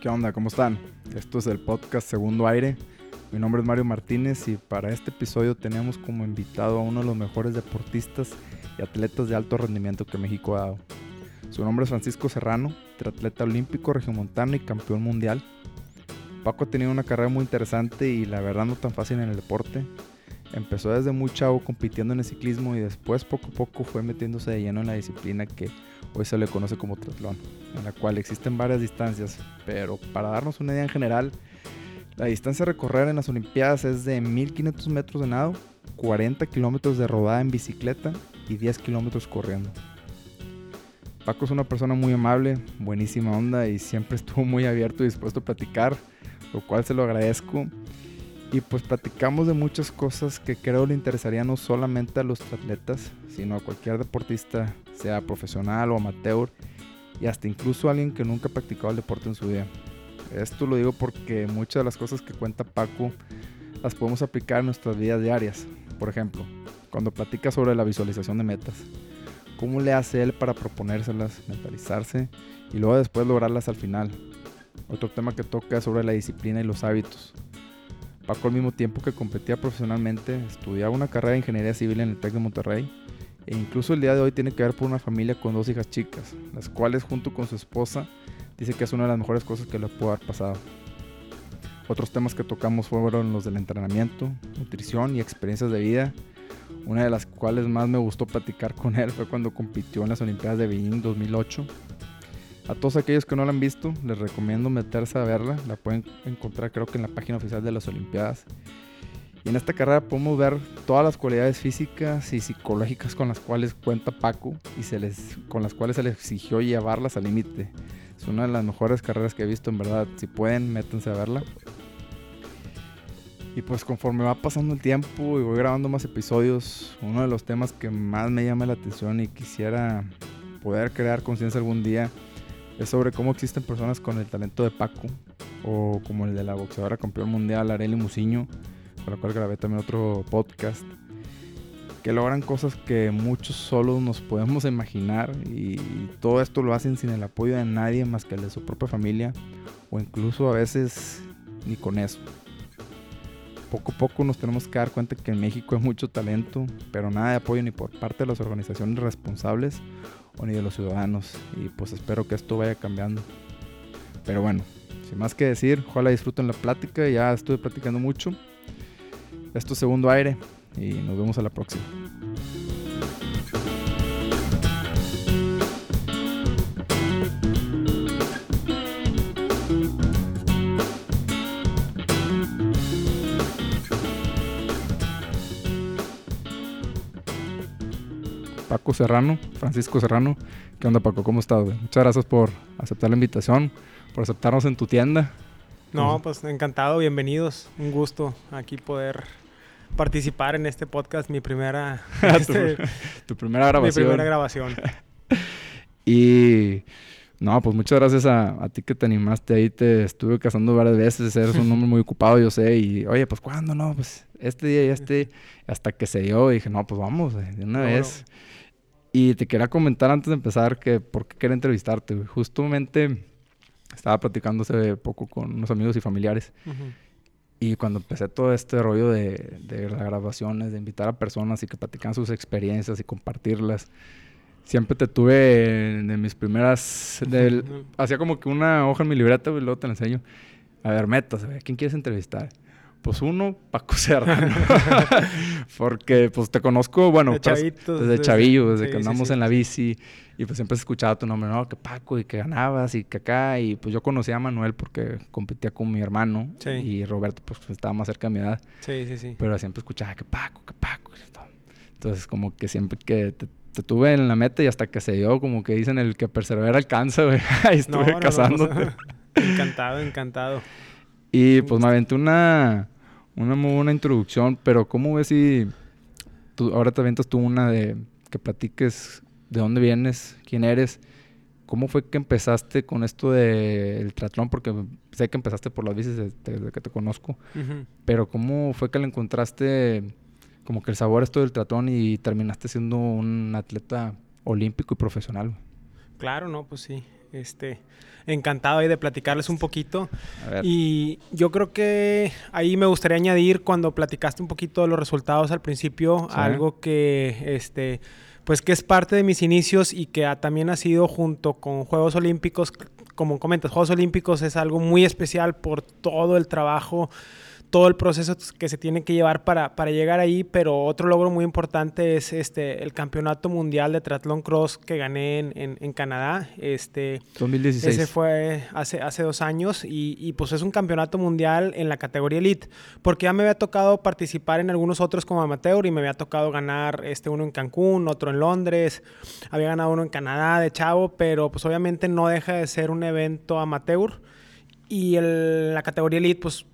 ¿Qué onda? ¿Cómo están? Esto es el podcast Segundo Aire. Mi nombre es Mario Martínez y para este episodio tenemos como invitado a uno de los mejores deportistas y atletas de alto rendimiento que México ha dado. Su nombre es Francisco Serrano, triatleta olímpico, regiomontano y campeón mundial. Paco ha tenido una carrera muy interesante y la verdad no tan fácil en el deporte. Empezó desde muy chavo compitiendo en el ciclismo y después poco a poco fue metiéndose de lleno en la disciplina que hoy se le conoce como triatlón, en la cual existen varias distancias, pero para darnos una idea en general, la distancia a recorrer en las Olimpiadas es de 1500 metros de nado, 40 kilómetros de rodada en bicicleta y 10 kilómetros corriendo. Paco es una persona muy amable, buenísima onda y siempre estuvo muy abierto y dispuesto a platicar, lo cual se lo agradezco y pues platicamos de muchas cosas que creo le interesarían no solamente a los atletas, sino a cualquier deportista, sea profesional o amateur, y hasta incluso a alguien que nunca ha practicado el deporte en su vida. Esto lo digo porque muchas de las cosas que cuenta Paco las podemos aplicar en nuestras vidas diarias. Por ejemplo, cuando platica sobre la visualización de metas. ¿Cómo le hace él para proponérselas, mentalizarse y luego después lograrlas al final? Otro tema que toca es sobre la disciplina y los hábitos. Paco al mismo tiempo que competía profesionalmente, estudiaba una carrera de ingeniería civil en el TEC de Monterrey e incluso el día de hoy tiene que ver por una familia con dos hijas chicas, las cuales junto con su esposa dice que es una de las mejores cosas que le pudo haber pasado. Otros temas que tocamos fueron los del entrenamiento, nutrición y experiencias de vida. Una de las cuales más me gustó platicar con él fue cuando compitió en las Olimpiadas de Beijing 2008 a todos aquellos que no la han visto, les recomiendo meterse a verla. La pueden encontrar creo que en la página oficial de las Olimpiadas. Y en esta carrera podemos ver todas las cualidades físicas y psicológicas con las cuales cuenta Paco y se les, con las cuales se les exigió llevarlas al límite. Es una de las mejores carreras que he visto, en verdad. Si pueden, métanse a verla. Y pues conforme va pasando el tiempo y voy grabando más episodios, uno de los temas que más me llama la atención y quisiera poder crear conciencia algún día es sobre cómo existen personas con el talento de Paco o como el de la boxeadora campeón mundial Arely Musiño, con la cual grabé también otro podcast, que logran cosas que muchos solo nos podemos imaginar y todo esto lo hacen sin el apoyo de nadie más que el de su propia familia o incluso a veces ni con eso. Poco a poco nos tenemos que dar cuenta que en México hay mucho talento, pero nada de apoyo ni por parte de las organizaciones responsables o ni de los ciudadanos. Y pues espero que esto vaya cambiando. Pero bueno, sin más que decir, ojalá disfruten la plática. Ya estuve platicando mucho. Esto es segundo aire y nos vemos a la próxima. Paco Serrano, Francisco Serrano. ¿Qué onda, Paco? ¿Cómo estás? Muchas gracias por aceptar la invitación, por aceptarnos en tu tienda. No, pues encantado, bienvenidos. Un gusto aquí poder participar en este podcast, mi primera... este, tu, primera grabación. Mi primera grabación. y... No, pues muchas gracias a, a, ti que te animaste ahí. Te estuve casando varias veces. Eres un hombre muy ocupado, yo sé. Y, oye, pues, ¿cuándo? No, pues, este día y este. Hasta que se dio. Y dije, no, pues, vamos, de una vez. Y te quería comentar antes de empezar que por qué quería entrevistarte. Justamente estaba platicando hace poco con unos amigos y familiares. Y cuando empecé todo este rollo de, de, las grabaciones, de invitar a personas y que platican sus experiencias y compartirlas, siempre te tuve en, mis primeras... hacía como que una hoja en mi libreta y luego te la enseño. A ver, metas, ¿quién quieres entrevistar? Pues uno, Paco Serrano. Porque pues te conozco, bueno, de chavitos, desde, chavillo, desde que andamos en la bici. Y pues siempre he escuchado tu nombre, ¿no? Que Paco y que ganabas y que acá. Y pues yo conocí a Manuel porque competía con mi hermano. Y Roberto pues estaba más cerca de mi edad. Sí, sí, sí. Pero siempre escuchaba que Paco, que Paco. Entonces como que siempre que te, tuve en la meta y hasta que se dio, como que dicen el que persevera alcanza, güey. Ahí estuve no, casándote. encantado, encantado. Y pues me aventé una, una muy buena introducción, pero ¿cómo ves si tú, ahora te aventas tú una de que platiques de dónde vienes, quién eres? ¿Cómo fue que empezaste con esto del triatlón? Porque sé que empezaste por las bicis desde, que te conozco, pero ¿cómo fue que le encontraste como que el sabor esto del triatlón y terminaste siendo un atleta olímpico y profesional? Claro, no, pues sí. Este, encantado ahí de platicarles un poquito. Y yo creo que ahí me gustaría añadir cuando platicaste un poquito de los resultados al principio, algo que este pues que es parte de mis inicios y que también ha sido junto con Juegos Olímpicos, como comentas, Juegos Olímpicos es algo muy especial por todo el trabajo todo el proceso que se tiene que llevar para, para llegar ahí, pero otro logro muy importante es este, el campeonato mundial de triatlón cross que gané en, en, Canadá. Este, 2016. Ese fue hace, hace dos años y, y, pues es un campeonato mundial en la categoría elite, porque ya me había tocado participar en algunos otros como amateur y me había tocado ganar este, uno en Cancún, otro en Londres, había ganado uno en Canadá de chavo, pero pues obviamente no deja de ser un evento amateur. Y el, la categoría elite, pues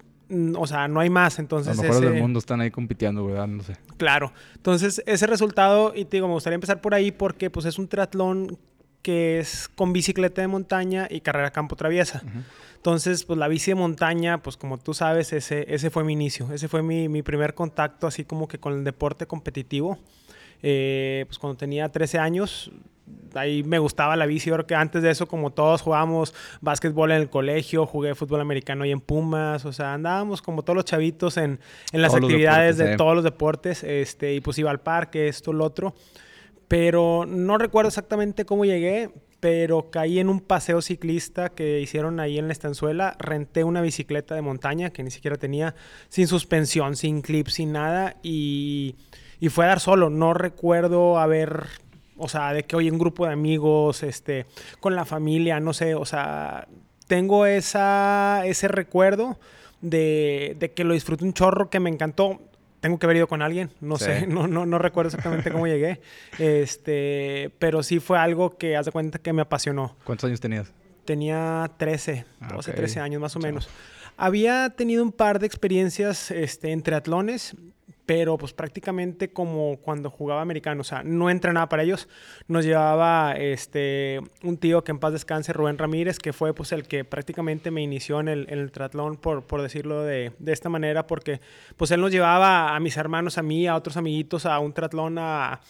o sea, no hay más. Entonces, Los mejores del mundo están ahí compitiendo, ¿verdad? No sé. Claro. Entonces, ese resultado, y te digo, me gustaría empezar por ahí porque pues es un triatlón que es con bicicleta de montaña y carrera campo traviesa. Entonces, pues la bici de montaña, pues como tú sabes, ese, ese fue mi inicio. Ese fue mi, mi primer contacto así como que con el deporte competitivo. Eh, pues cuando tenía 13 años, ahí me gustaba la bici. Yo creo que antes de eso, como todos jugábamos básquetbol en el colegio, jugué fútbol americano y en Pumas, o sea, andábamos como todos los chavitos en, en las actividades de todos los deportes, este, y pues iba al parque, esto, lo otro. Pero no recuerdo exactamente cómo llegué, pero caí en un paseo ciclista que hicieron ahí en la estanzuela, renté una bicicleta de montaña que ni siquiera tenía, sin suspensión, sin clip, sin nada, y, y fue a dar solo. No recuerdo haber o sea, de que hoy un grupo de amigos, este, con la familia, no sé, o sea, tengo esa, ese recuerdo de, de que lo disfruté un chorro, que me encantó. Tengo que haber ido con alguien, no sé, no, no, no recuerdo exactamente cómo llegué. Este, pero sí fue algo que, haz de cuenta que me apasionó. ¿Cuántos años tenías? Tenía 13, 12, 13 años más o menos. Había tenido un par de experiencias este, en triatlones pero pues prácticamente como cuando jugaba americano, o sea, no entrenaba para ellos, nos llevaba este, un tío que en paz descanse, Rubén Ramírez, que fue pues el que prácticamente me inició en el, en el triatlón, por, por decirlo de, de, esta manera, porque pues él nos llevaba a mis hermanos, a mí, a otros amiguitos, a un triatlón a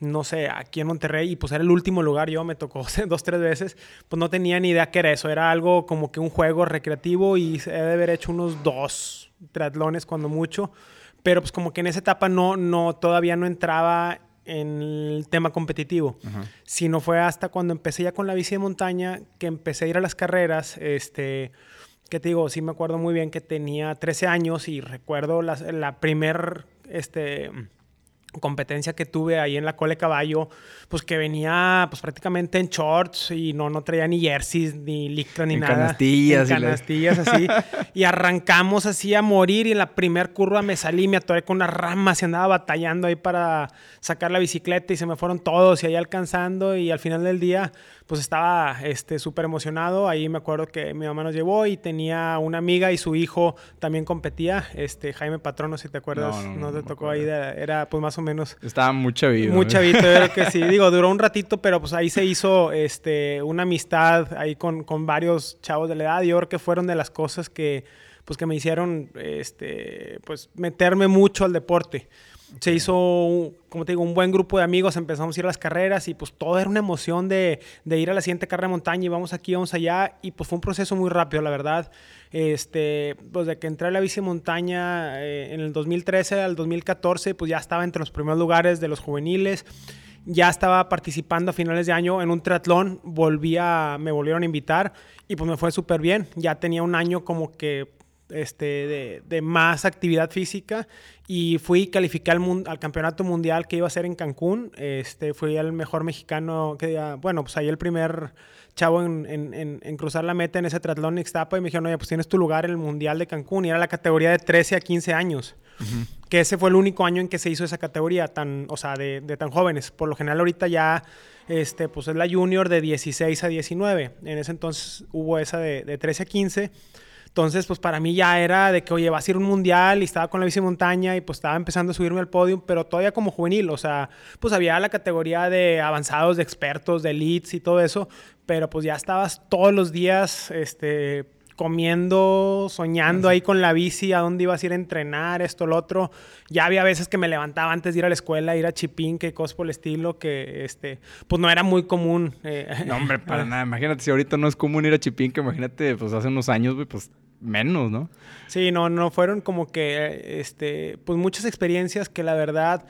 no sé, aquí en Monterrey, y pues era el último lugar, yo me tocó dos, tres veces, pues no tenía ni idea qué era eso, era algo como que un juego recreativo y he de haber hecho unos dos triatlones cuando mucho, pero pues como que en esa etapa no, no, todavía no entraba en el tema competitivo, sino fue hasta cuando empecé ya con la bici de montaña que empecé a ir a las carreras, este, que te digo, sí me acuerdo muy bien que tenía 13 años y recuerdo la, la primer, este, competencia que tuve ahí en la Cole Caballo, pues que venía pues prácticamente en shorts y no, no traía ni jerseys, ni licra, ni nada. Canastillas. En canastillas, así. y arrancamos así a morir y en la primer curva me salí, me atoré con unas ramas y andaba batallando ahí para sacar la bicicleta y se me fueron todos y ahí alcanzando y al final del día pues estaba este súper emocionado. Ahí me acuerdo que mi mamá nos llevó y tenía una amiga y su hijo también competía, este Jaime Patrono, si te acuerdas, no, te tocó ahí, era pues más o menos... Estaba muy chavito. Muy chavito, yo creo que sí. Digo, duró un ratito, pero pues ahí se hizo este, una amistad ahí con, con varios chavos de la edad. Yo creo que fueron de las cosas que pues que me hicieron este pues meterme mucho al deporte se hizo, como te digo, un buen grupo de amigos, empezamos a ir las carreras y pues todo era una emoción de, de, ir a la siguiente carrera de montaña y vamos aquí, vamos allá y pues fue un proceso muy rápido, la verdad. Este, pues de que entré a la bici montaña eh, en el 2013 al 2014, pues ya estaba entre los primeros lugares de los juveniles. Ya estaba participando a finales de año en un triatlón, volví a, me volvieron a invitar y pues me fue súper bien. Ya tenía un año como que este, de, de, más actividad física y fui califiqué al, al, campeonato mundial que iba a ser en Cancún. Este, fui el mejor mexicano, que bueno, pues ahí el primer chavo en, en, en, cruzar la meta en ese triatlón Ixtapa y me dijeron, oye, pues tienes tu lugar en el mundial de Cancún y era la categoría de 13 a 15 años. Que ese fue el único año en que se hizo esa categoría tan, o sea, de, de tan jóvenes. Por lo general ahorita ya este, pues es la junior de 16 a 19. En ese entonces hubo esa de, de 13 a 15. Entonces, pues para mí ya era de que, oye, vas a ir a un mundial y estaba con la bici montaña y pues estaba empezando a subirme al podio, pero todavía como juvenil, o sea, pues había la categoría de avanzados, de expertos, de elites y todo eso, pero pues ya estabas todos los días, este, comiendo, soñando ahí con la bici, a dónde ibas a ir a entrenar, esto, lo otro. Ya había veces que me levantaba antes de ir a la escuela, ir a Chipín, que cosas por el estilo, que este, pues no era muy común. Eh, no, hombre, para nada. Imagínate, si ahorita no es común ir a Chipín, que imagínate, pues hace unos años, pues menos, ¿no? Sí, no, no, fueron como que, este, pues muchas experiencias que la verdad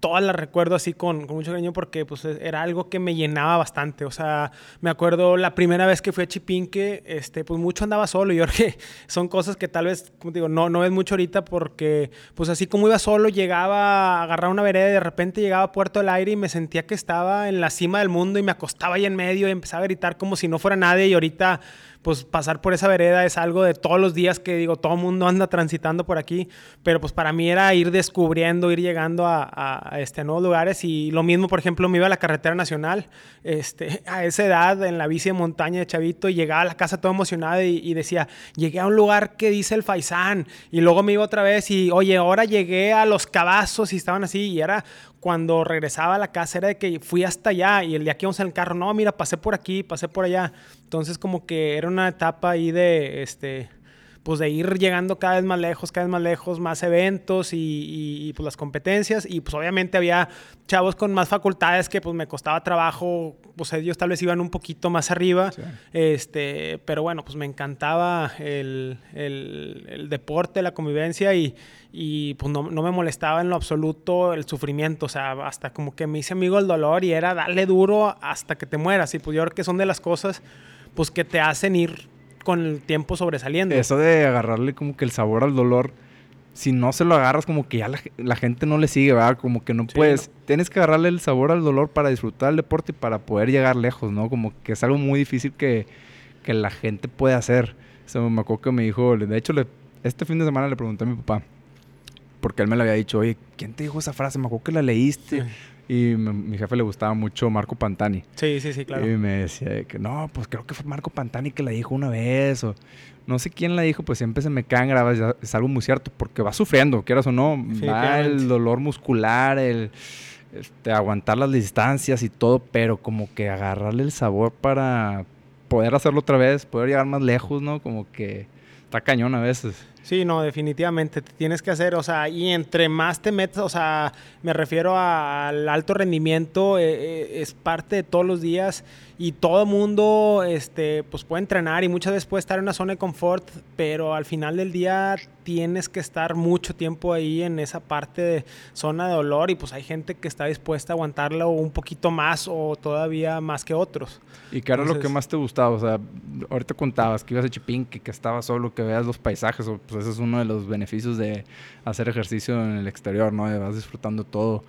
todas las recuerdo así con, mucho cariño porque pues era algo que me llenaba bastante. O sea, me acuerdo la primera vez que fui a Chipinque, este, pues mucho andaba solo. Creo que son cosas que tal vez, como digo, no, no ves mucho ahorita porque pues así como iba solo, llegaba a agarrar una vereda y de repente llegaba a Puerto del Aire y me sentía que estaba en la cima del mundo y me acostaba ahí en medio y empezaba a gritar como si no fuera nadie y ahorita pues pasar por esa vereda es algo de todos los días que digo, todo el mundo anda transitando por aquí, pero pues para mí era ir descubriendo, ir llegando a, este, nuevos lugares. Y lo mismo, por ejemplo, me iba a la carretera nacional, este, a esa edad en la bici de montaña de Chavito y llegaba a la casa todo emocionado y, decía, llegué a un lugar que dice el Faisán y luego me iba otra vez y, oye, ahora llegué a los cabazos y estaban así y era cuando regresaba a la casa era de que fui hasta allá y el día que íbamos en el carro, no, mira, pasé por aquí, pasé por allá. Entonces como que era una etapa ahí de, este, pues de ir llegando cada vez más lejos, cada vez más lejos, más eventos y, pues las competencias. Y pues obviamente había chavos con más facultades que pues me costaba trabajo, pues ellos tal vez iban un poquito más arriba. Este, pero bueno, pues me encantaba el, el deporte, la convivencia y y pues no, me molestaba en lo absoluto el sufrimiento, o sea, hasta como que me hice amigo el dolor y era darle duro hasta que te mueras. Y pues yo creo que son de las cosas pues que te hacen ir con el tiempo sobresaliendo. Eso de agarrarle como que el sabor al dolor, si no se lo agarras como que ya la, gente no le sigue, ¿verdad? Como que no puedes, tienes que agarrarle el sabor al dolor para disfrutar el deporte y para poder llegar lejos, ¿no? Como que es algo muy difícil que, que la gente puede hacer. Eso me acuerdo que me dijo, de hecho, este fin de semana le pregunté a mi papá, porque él me lo había dicho, oye, ¿quién te dijo esa frase? Me acuerdo que la leíste. Y mi jefe le gustaba mucho Marco Pantani. Sí, sí, sí, claro. Y me decía que no, pues creo que fue Marco Pantani que la dijo una vez. O no sé quién la dijo, pues siempre se me caen grabadas. Es algo muy cierto, porque va sufriendo, quieras o no. Va el dolor muscular, el este, aguantar las distancias y todo, pero como que agarrarle el sabor para poder hacerlo otra vez, poder llegar más lejos, ¿no? Como que está cañón a veces. Sí, no, definitivamente te tienes que hacer, o sea, y entre más te metas, o sea, me refiero al alto rendimiento, eh, eh, es parte de todos los días y todo mundo, este, pues puede entrenar y muchas veces puede estar en una zona de confort, pero al final del día tienes que estar mucho tiempo ahí en esa parte de zona de dolor y pues hay gente que está dispuesta a aguantarlo un poquito más o todavía más que otros. ¿Y qué era lo que más te gustaba? O sea, ahorita contabas que ibas a Chipinque, que estabas solo, que veas los paisajes, pues ese es uno de los beneficios de hacer ejercicio en el exterior, ¿no? Vas disfrutando todo.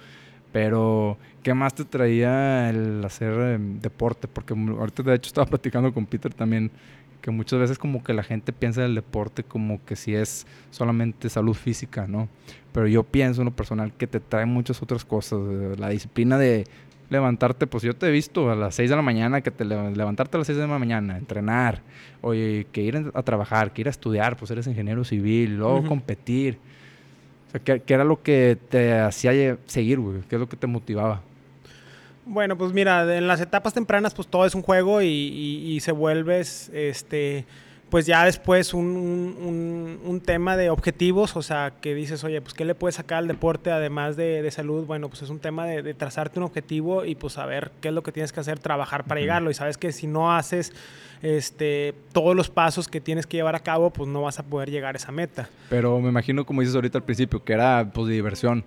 Pero, ¿qué más te traía el hacer em, deporte? Porque ahorita, de hecho, estaba platicando con Peter también que muchas veces como que la gente piensa del deporte como que si es solamente salud física, ¿no? Pero yo pienso en lo personal que te trae muchas otras cosas. Eh, la disciplina de levantarte, pues yo te he visto a las 6 de la mañana, que te levantarte a las 6 de la mañana, entrenar, oye, que ir a trabajar, que ir a estudiar, pues eres ingeniero civil, luego competir. ¿Qué, era lo que te hacía seguir, güey? ¿Qué es lo que te motivaba? Bueno, pues mira, en las etapas tempranas, pues todo es un juego y, y se vuelves, este pues ya después un, un, tema de objetivos, o sea, que dices, oye, pues ¿qué le puedes sacar al deporte además de, de salud? Bueno, pues es un tema de, trazarte un objetivo y pues saber qué es lo que tienes que hacer, trabajar para llegarlo. Y sabes que si no haces este, todos los pasos que tienes que llevar a cabo, pues no vas a poder llegar a esa meta. Pero me imagino, como dices ahorita al principio, que era pues de diversión.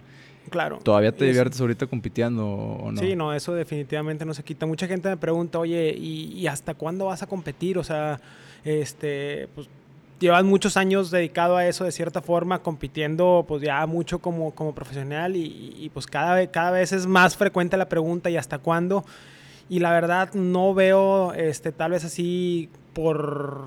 Claro. ¿Todavía te diviertes ahorita compitiendo o no? Sí, no, eso definitivamente no se quita. Mucha gente me pregunta, oye, ¿y, y hasta cuándo vas a competir? O sea este, pues llevas muchos años dedicado a eso de cierta forma, compitiendo pues ya mucho como, como profesional y, pues cada, cada vez es más frecuente la pregunta y hasta cuándo. Y la verdad no veo este, tal vez así por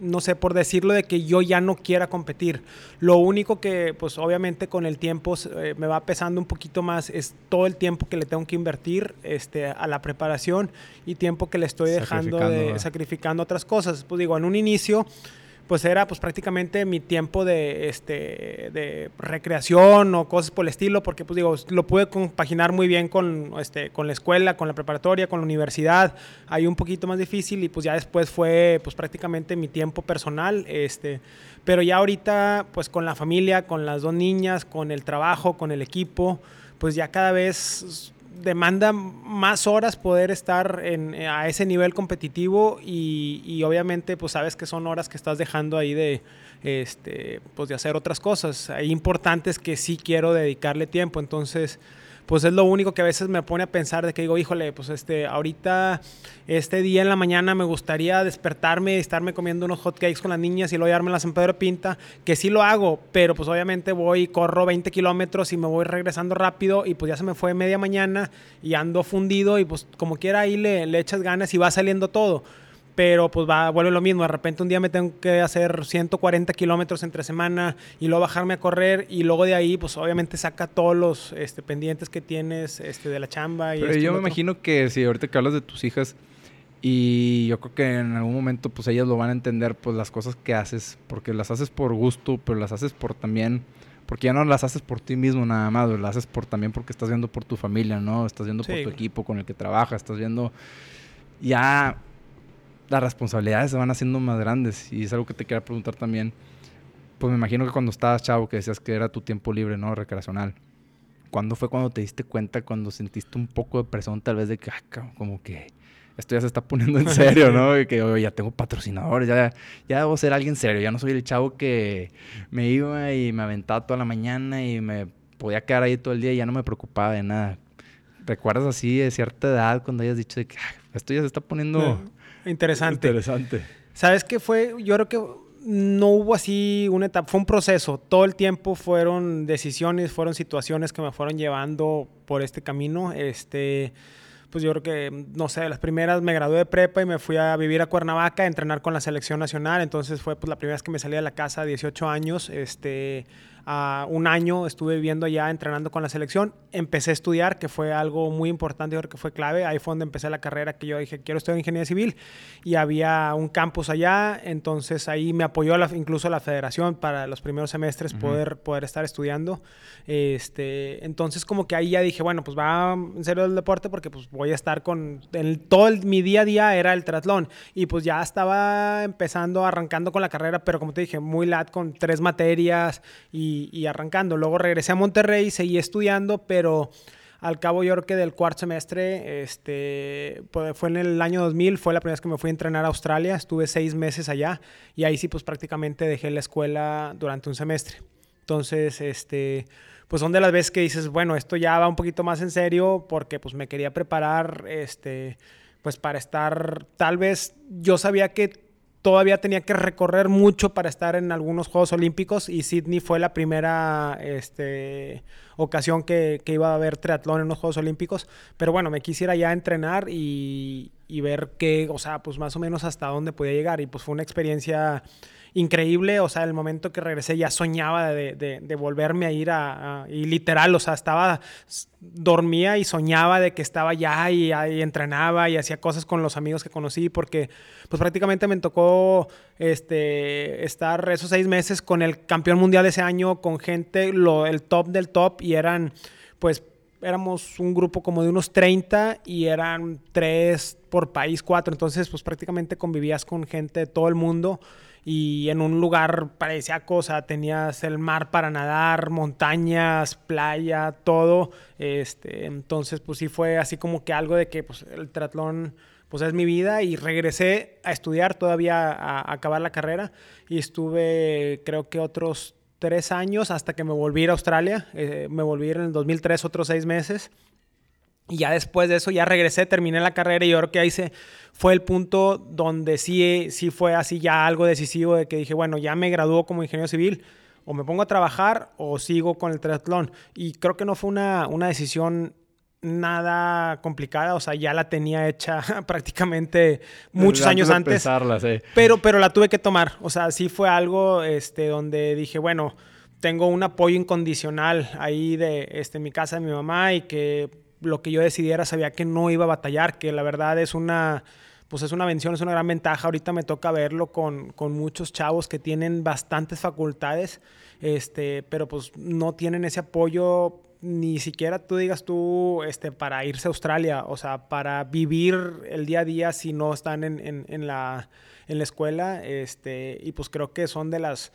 no sé, por decirlo de que yo ya no quiera competir. Lo único que, pues obviamente con el tiempo eh, me va pesando un poquito más es todo el tiempo que le tengo que invertir este, a la preparación y tiempo que le estoy dejando de sacrificando otras cosas. Pues digo, en un inicio pues era pues prácticamente mi tiempo de, este, de recreación o cosas por el estilo, porque pues digo, lo pude compaginar muy bien con, este, con la escuela, con la preparatoria, con la universidad, ahí un poquito más difícil y pues ya después fue pues prácticamente mi tiempo personal, este, pero ya ahorita pues con la familia, con las dos niñas, con el trabajo, con el equipo, pues ya cada vez demanda más horas poder estar en, a ese nivel competitivo y, obviamente pues sabes que son horas que estás dejando ahí de, este, pues de hacer otras cosas. Hay importantes que sí quiero dedicarle tiempo, entonces pues es lo único que a veces me pone a pensar de que digo, híjole, pues este, ahorita, este día en la mañana me gustaría despertarme y estarme comiendo unos hot cakes con las niñas y luego llevarme en Pedro Pinta, que sí lo hago, pero pues obviamente voy, corro 20 kilómetros y me voy regresando rápido y pues ya se me fue media mañana y ando fundido y pues como quiera ahí le, le echas ganas y va saliendo todo pero pues va, vuelve lo mismo. De repente un día me tengo que hacer 140 kilómetros entre semana y luego bajarme a correr y luego de ahí, pues obviamente saca todos los este, pendientes que tienes este, de la chamba. Y pero yo me imagino que si ahorita que hablas de tus hijas y yo creo que en algún momento pues ellas lo van a entender, pues las cosas que haces, porque las haces por gusto, pero las haces por también porque ya no las haces por ti mismo nada más, las haces por también porque estás viendo por tu familia, ¿no? Estás viendo por tu equipo con el que trabajas, estás viendo ya las responsabilidades se van haciendo más grandes. Y es algo que te quería preguntar también. Pues me imagino que cuando estabas chavo, que decías que era tu tiempo libre, ¿no? Recreacional. ¿Cuándo fue cuando te diste cuenta, cuando sentiste un poco de presión, tal vez de que, ah, como que esto ya se está poniendo en serio, ¿no? Y que ya tengo patrocinadores, ya, ya debo ser alguien serio, ya no soy el chavo que me iba y me aventaba toda la mañana y me podía quedar ahí todo el día y ya no me preocupaba de nada. ¿Recuerdas así de cierta edad cuando hayas dicho de que ah, esto ya se está poniendo... Interesante. Interesante. ¿Sabes qué fue? Yo creo que no hubo así una etapa, fue un proceso. Todo el tiempo fueron decisiones, fueron situaciones que me fueron llevando por este camino. Este, pues yo creo que, no sé, las primeras me gradué de prepa y me fui a vivir a Cuernavaca, a entrenar con la selección nacional. Entonces fue pues, la primera vez que me salí de la casa a 18 años. Este, un año estuve viviendo allá entrenando con la selección. Empecé a estudiar, que fue algo muy importante, creo que fue clave. Ahí fue donde empecé la carrera que yo dije, quiero estudiar ingeniería civil. Y había un campus allá, entonces ahí me apoyó la, incluso la federación para los primeros semestres poder, poder estar estudiando. Este, entonces como que ahí ya dije, bueno, pues va en serio el deporte porque pues voy a estar con... todo mi día a día era el triatlón. Y pues ya estaba empezando, arrancando con la carrera, pero como te dije, muy lat con tres materias y y, arrancando. Luego regresé a Monterrey, seguí estudiando, pero al cabo yo creo que del cuarto semestre, este, pues, fue en el año 2000, fue la primera vez que me fui a entrenar a Australia, estuve seis meses allá y ahí sí pues prácticamente dejé la escuela durante un semestre. Entonces, este, pues son de las veces que dices, bueno, esto ya va un poquito más en serio porque pues me quería preparar, este, pues para estar, tal vez yo sabía que todavía tenía que recorrer mucho para estar en algunos Juegos Olímpicos y Sydney fue la primera este, ocasión que, iba a haber triatlón en los Juegos Olímpicos. Pero bueno, me quisiera ya entrenar y, y ver qué, o sea, pues más o menos hasta dónde podía llegar. Y pues fue una experiencia increíble. O sea, el momento que regresé ya soñaba de, volverme a ir a, Y literal, o sea, estaba. Dormía y soñaba de que estaba allá y, y, entrenaba y hacía cosas con los amigos que conocí, porque, pues prácticamente me tocó este, estar esos seis meses con el campeón mundial de ese año, con gente, lo, el top del top, y eran, pues, éramos un grupo como de unos 30 y eran tres por país, cuatro. Entonces, pues prácticamente convivías con gente de todo el mundo y en un lugar parecía cosa, tenías el mar para nadar, montañas, playa, todo. Este, entonces, pues sí fue así como que algo de que pues, el triatlón pues es mi vida y regresé a estudiar todavía a, acabar la carrera y estuve creo que otros tres años hasta que me volví a, Australia. Eh, me volví en el 2003 otros seis meses y ya después de eso ya regresé, terminé la carrera y yo creo que ahí se fue el punto donde sí, sí fue así ya algo decisivo de que dije, bueno, ya me graduó como ingeniero civil, o me pongo a trabajar o sigo con el triatlón. Y creo que no fue una, una decisión nada complicada, o sea, ya la tenía hecha prácticamente muchos años antes. Pero, pero la tuve que tomar, o sea, sí fue algo este, donde dije, bueno, tengo un apoyo incondicional ahí de este, en mi casa de mi mamá y que lo que yo decidiera sabía que no iba a batallar, que la verdad es una pues es una bendición, es una gran ventaja. Ahorita me toca verlo con, con muchos chavos que tienen bastantes facultades, este, pero pues no tienen ese apoyo ni siquiera tú digas tú este, para irse a Australia, o sea, para vivir el día a día si no están en, en, en la, en la escuela. Este, y pues creo que son de las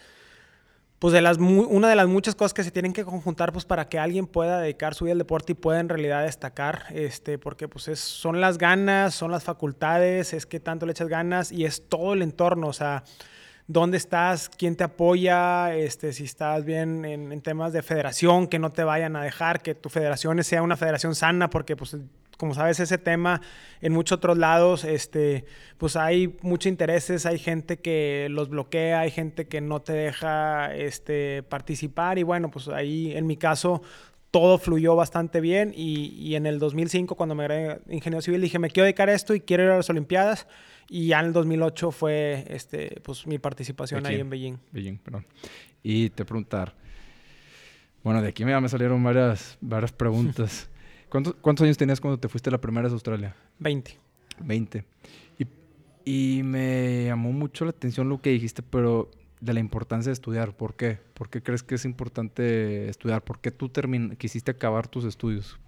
pues de las una de las muchas cosas que se tienen que conjuntar pues para que alguien pueda dedicar su vida al deporte y pueda en realidad destacar este porque pues es, son las ganas son las facultades es que tanto le echas ganas y es todo el entorno o sea dónde estás, quién te apoya, este, si estás bien en, temas de federación, que no te vayan a dejar, que tu federación sea una federación sana, porque pues como sabes ese tema en muchos otros lados, este, pues hay muchos intereses, hay gente que los bloquea, hay gente que no te deja este, participar y bueno, pues ahí en mi caso todo fluyó bastante bien y, y en el 2005 cuando me gradué ingeniero civil dije me quiero dedicar a esto y quiero ir a las Olimpiadas y ya en el 2008 fue este, pues, mi participación ahí en Beijing. Beijing, perdón. Y te preguntar, bueno, de aquí ya me salieron varias, varias preguntas. ¿Cuántos, ¿Cuántos años tenías cuando te fuiste la primera vez a Australia? 20. 20. Y, y me llamó mucho la atención lo que dijiste, pero de la importancia de estudiar. ¿Por qué? ¿Por qué crees que es importante estudiar? ¿Por qué tú quisiste acabar tus estudios?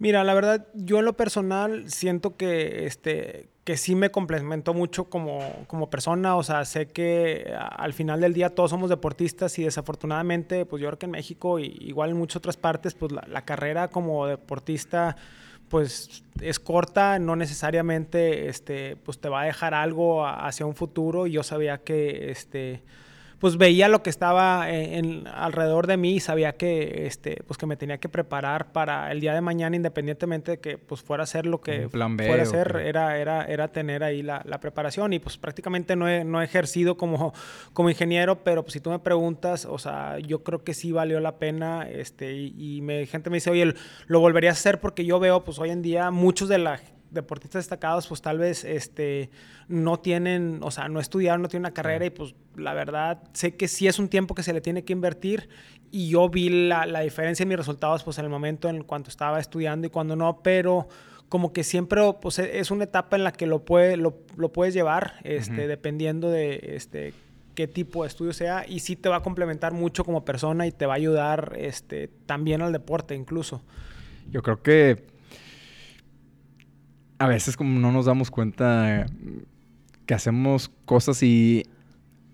Mira, la verdad, yo en lo personal siento que, este, que sí me complementó mucho como, como persona. O sea, sé que al final del día todos somos deportistas y desafortunadamente, pues yo creo que en México, y igual en muchas otras partes, pues la, la carrera como deportista pues es corta, no necesariamente este, pues te va a dejar algo hacia un futuro. Y yo sabía que este, pues veía lo que estaba en, alrededor de mí y sabía que, este, pues que me tenía que preparar para el día de mañana, independientemente de que pues fuera a ser lo que fuera a ser, era, era, era tener ahí la, la, preparación. Y pues prácticamente no he, no he ejercido como, como ingeniero, pero pues si tú me preguntas, o sea, yo creo que sí valió la pena, este, y, y me, gente me dice, oye, lo volvería a hacer porque yo veo, pues hoy en día, muchos de la deportistas destacados, pues tal vez este, no tienen, o sea, no estudiaron, no tienen una carrera y pues la verdad sé que sí es un tiempo que se le tiene que invertir y yo vi la, la diferencia en mis resultados pues en el momento en cuanto estaba estudiando y cuando no, pero como que siempre pues e, es una etapa en la que lo, puede, lo, lo puedes llevar, este, dependiendo de este, qué tipo de estudio sea y sí te va a complementar mucho como persona y te va a ayudar este, también al deporte incluso. Yo creo que a veces como no nos damos cuenta que hacemos cosas y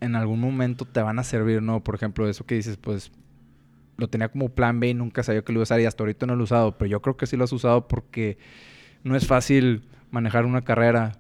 en algún momento te van a servir, ¿no? Por ejemplo, eso que dices, pues lo tenía como plan B y nunca sabía que lo iba a usar y hasta ahorita no lo he usado, pero yo creo que sí lo has usado porque no es fácil manejar una carrera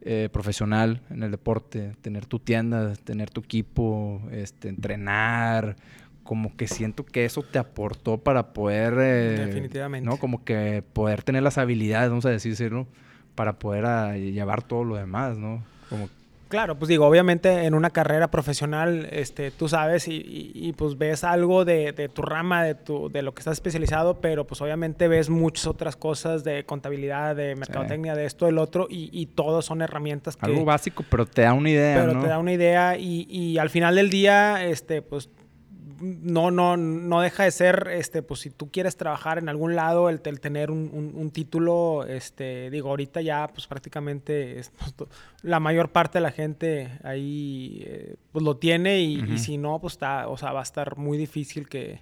eh, profesional en el deporte, tener tu tienda, tener tu equipo, este, entrenar, como que siento que eso te aportó para poder... Eh, Definitivamente. ¿no? Como que poder tener las habilidades, vamos a decirlo, para poder ah, llevar todo lo demás, ¿no? Como... Claro, pues digo, obviamente en una carrera profesional, este, tú sabes y, pues ves algo de, tu rama, de, tu, de lo que estás especializado, pero pues obviamente ves muchas otras cosas de contabilidad, de mercadotecnia, de esto, del otro, y, y todos son herramientas que... Algo básico, pero te da una idea, Pero te da una idea y, y al final del día, este, pues no, no, no deja de ser, este, pues si tú quieres trabajar en algún lado, el, tener un, título, este, digo, ahorita ya, pues prácticamente pues, la mayor parte de la gente ahí, eh, pues lo tiene y, y, si no, pues está, o sea, va a estar muy difícil que,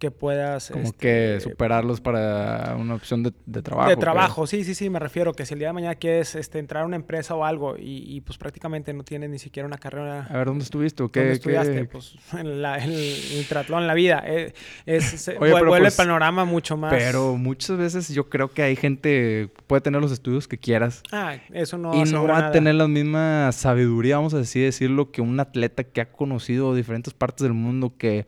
que puedas... Como que este, superarlos para una opción de, trabajo. De trabajo, sí, sí, sí, me refiero que si el día de mañana quieres este, entrar a una empresa o algo y, pues prácticamente no tienes ni siquiera una carrera... A ver, ¿dónde estuviste? ¿Qué, ¿Dónde estudiaste? Pues en, la, en, el, triatlón, en la vida. Eh, es, vuelve el pues, panorama mucho más. Pero muchas veces yo creo que hay gente, puede tener los estudios que quieras. Ah, eso no Y no va a tener la misma sabiduría, vamos a decir, decirlo, que un atleta que ha conocido diferentes partes del mundo que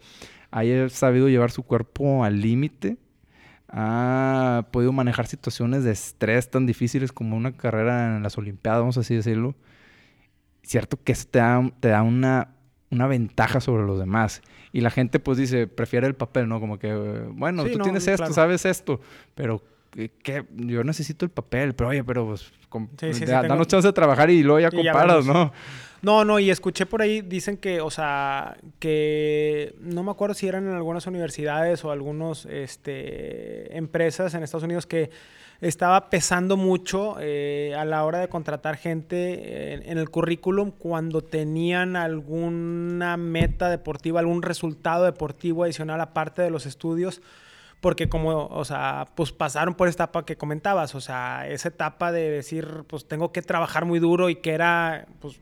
haya sabido llevar su cuerpo al límite, ha podido manejar situaciones de estrés tan difíciles como una carrera en las Olimpiadas, vamos a así decirlo. Cierto que eso te da, te da una, una ventaja sobre los demás. Y la gente pues dice, prefiere el papel, ¿no? Como que, bueno, tú tienes esto, sabes esto, pero ¿qué? yo necesito el papel, pero oye, pero pues, sí, sí, danos chance de trabajar y luego ya comparas, ¿no? No, no, y escuché por ahí, dicen que, o sea, que no me acuerdo si eran en algunas universidades o algunas este, empresas en Estados Unidos que estaba pesando mucho eh, a la hora de contratar gente en, el currículum cuando tenían alguna meta deportiva, algún resultado deportivo adicional aparte de los estudios porque como, o sea, pues pasaron por esta etapa que comentabas, o sea, esa etapa de decir, pues tengo que trabajar muy duro y que era, pues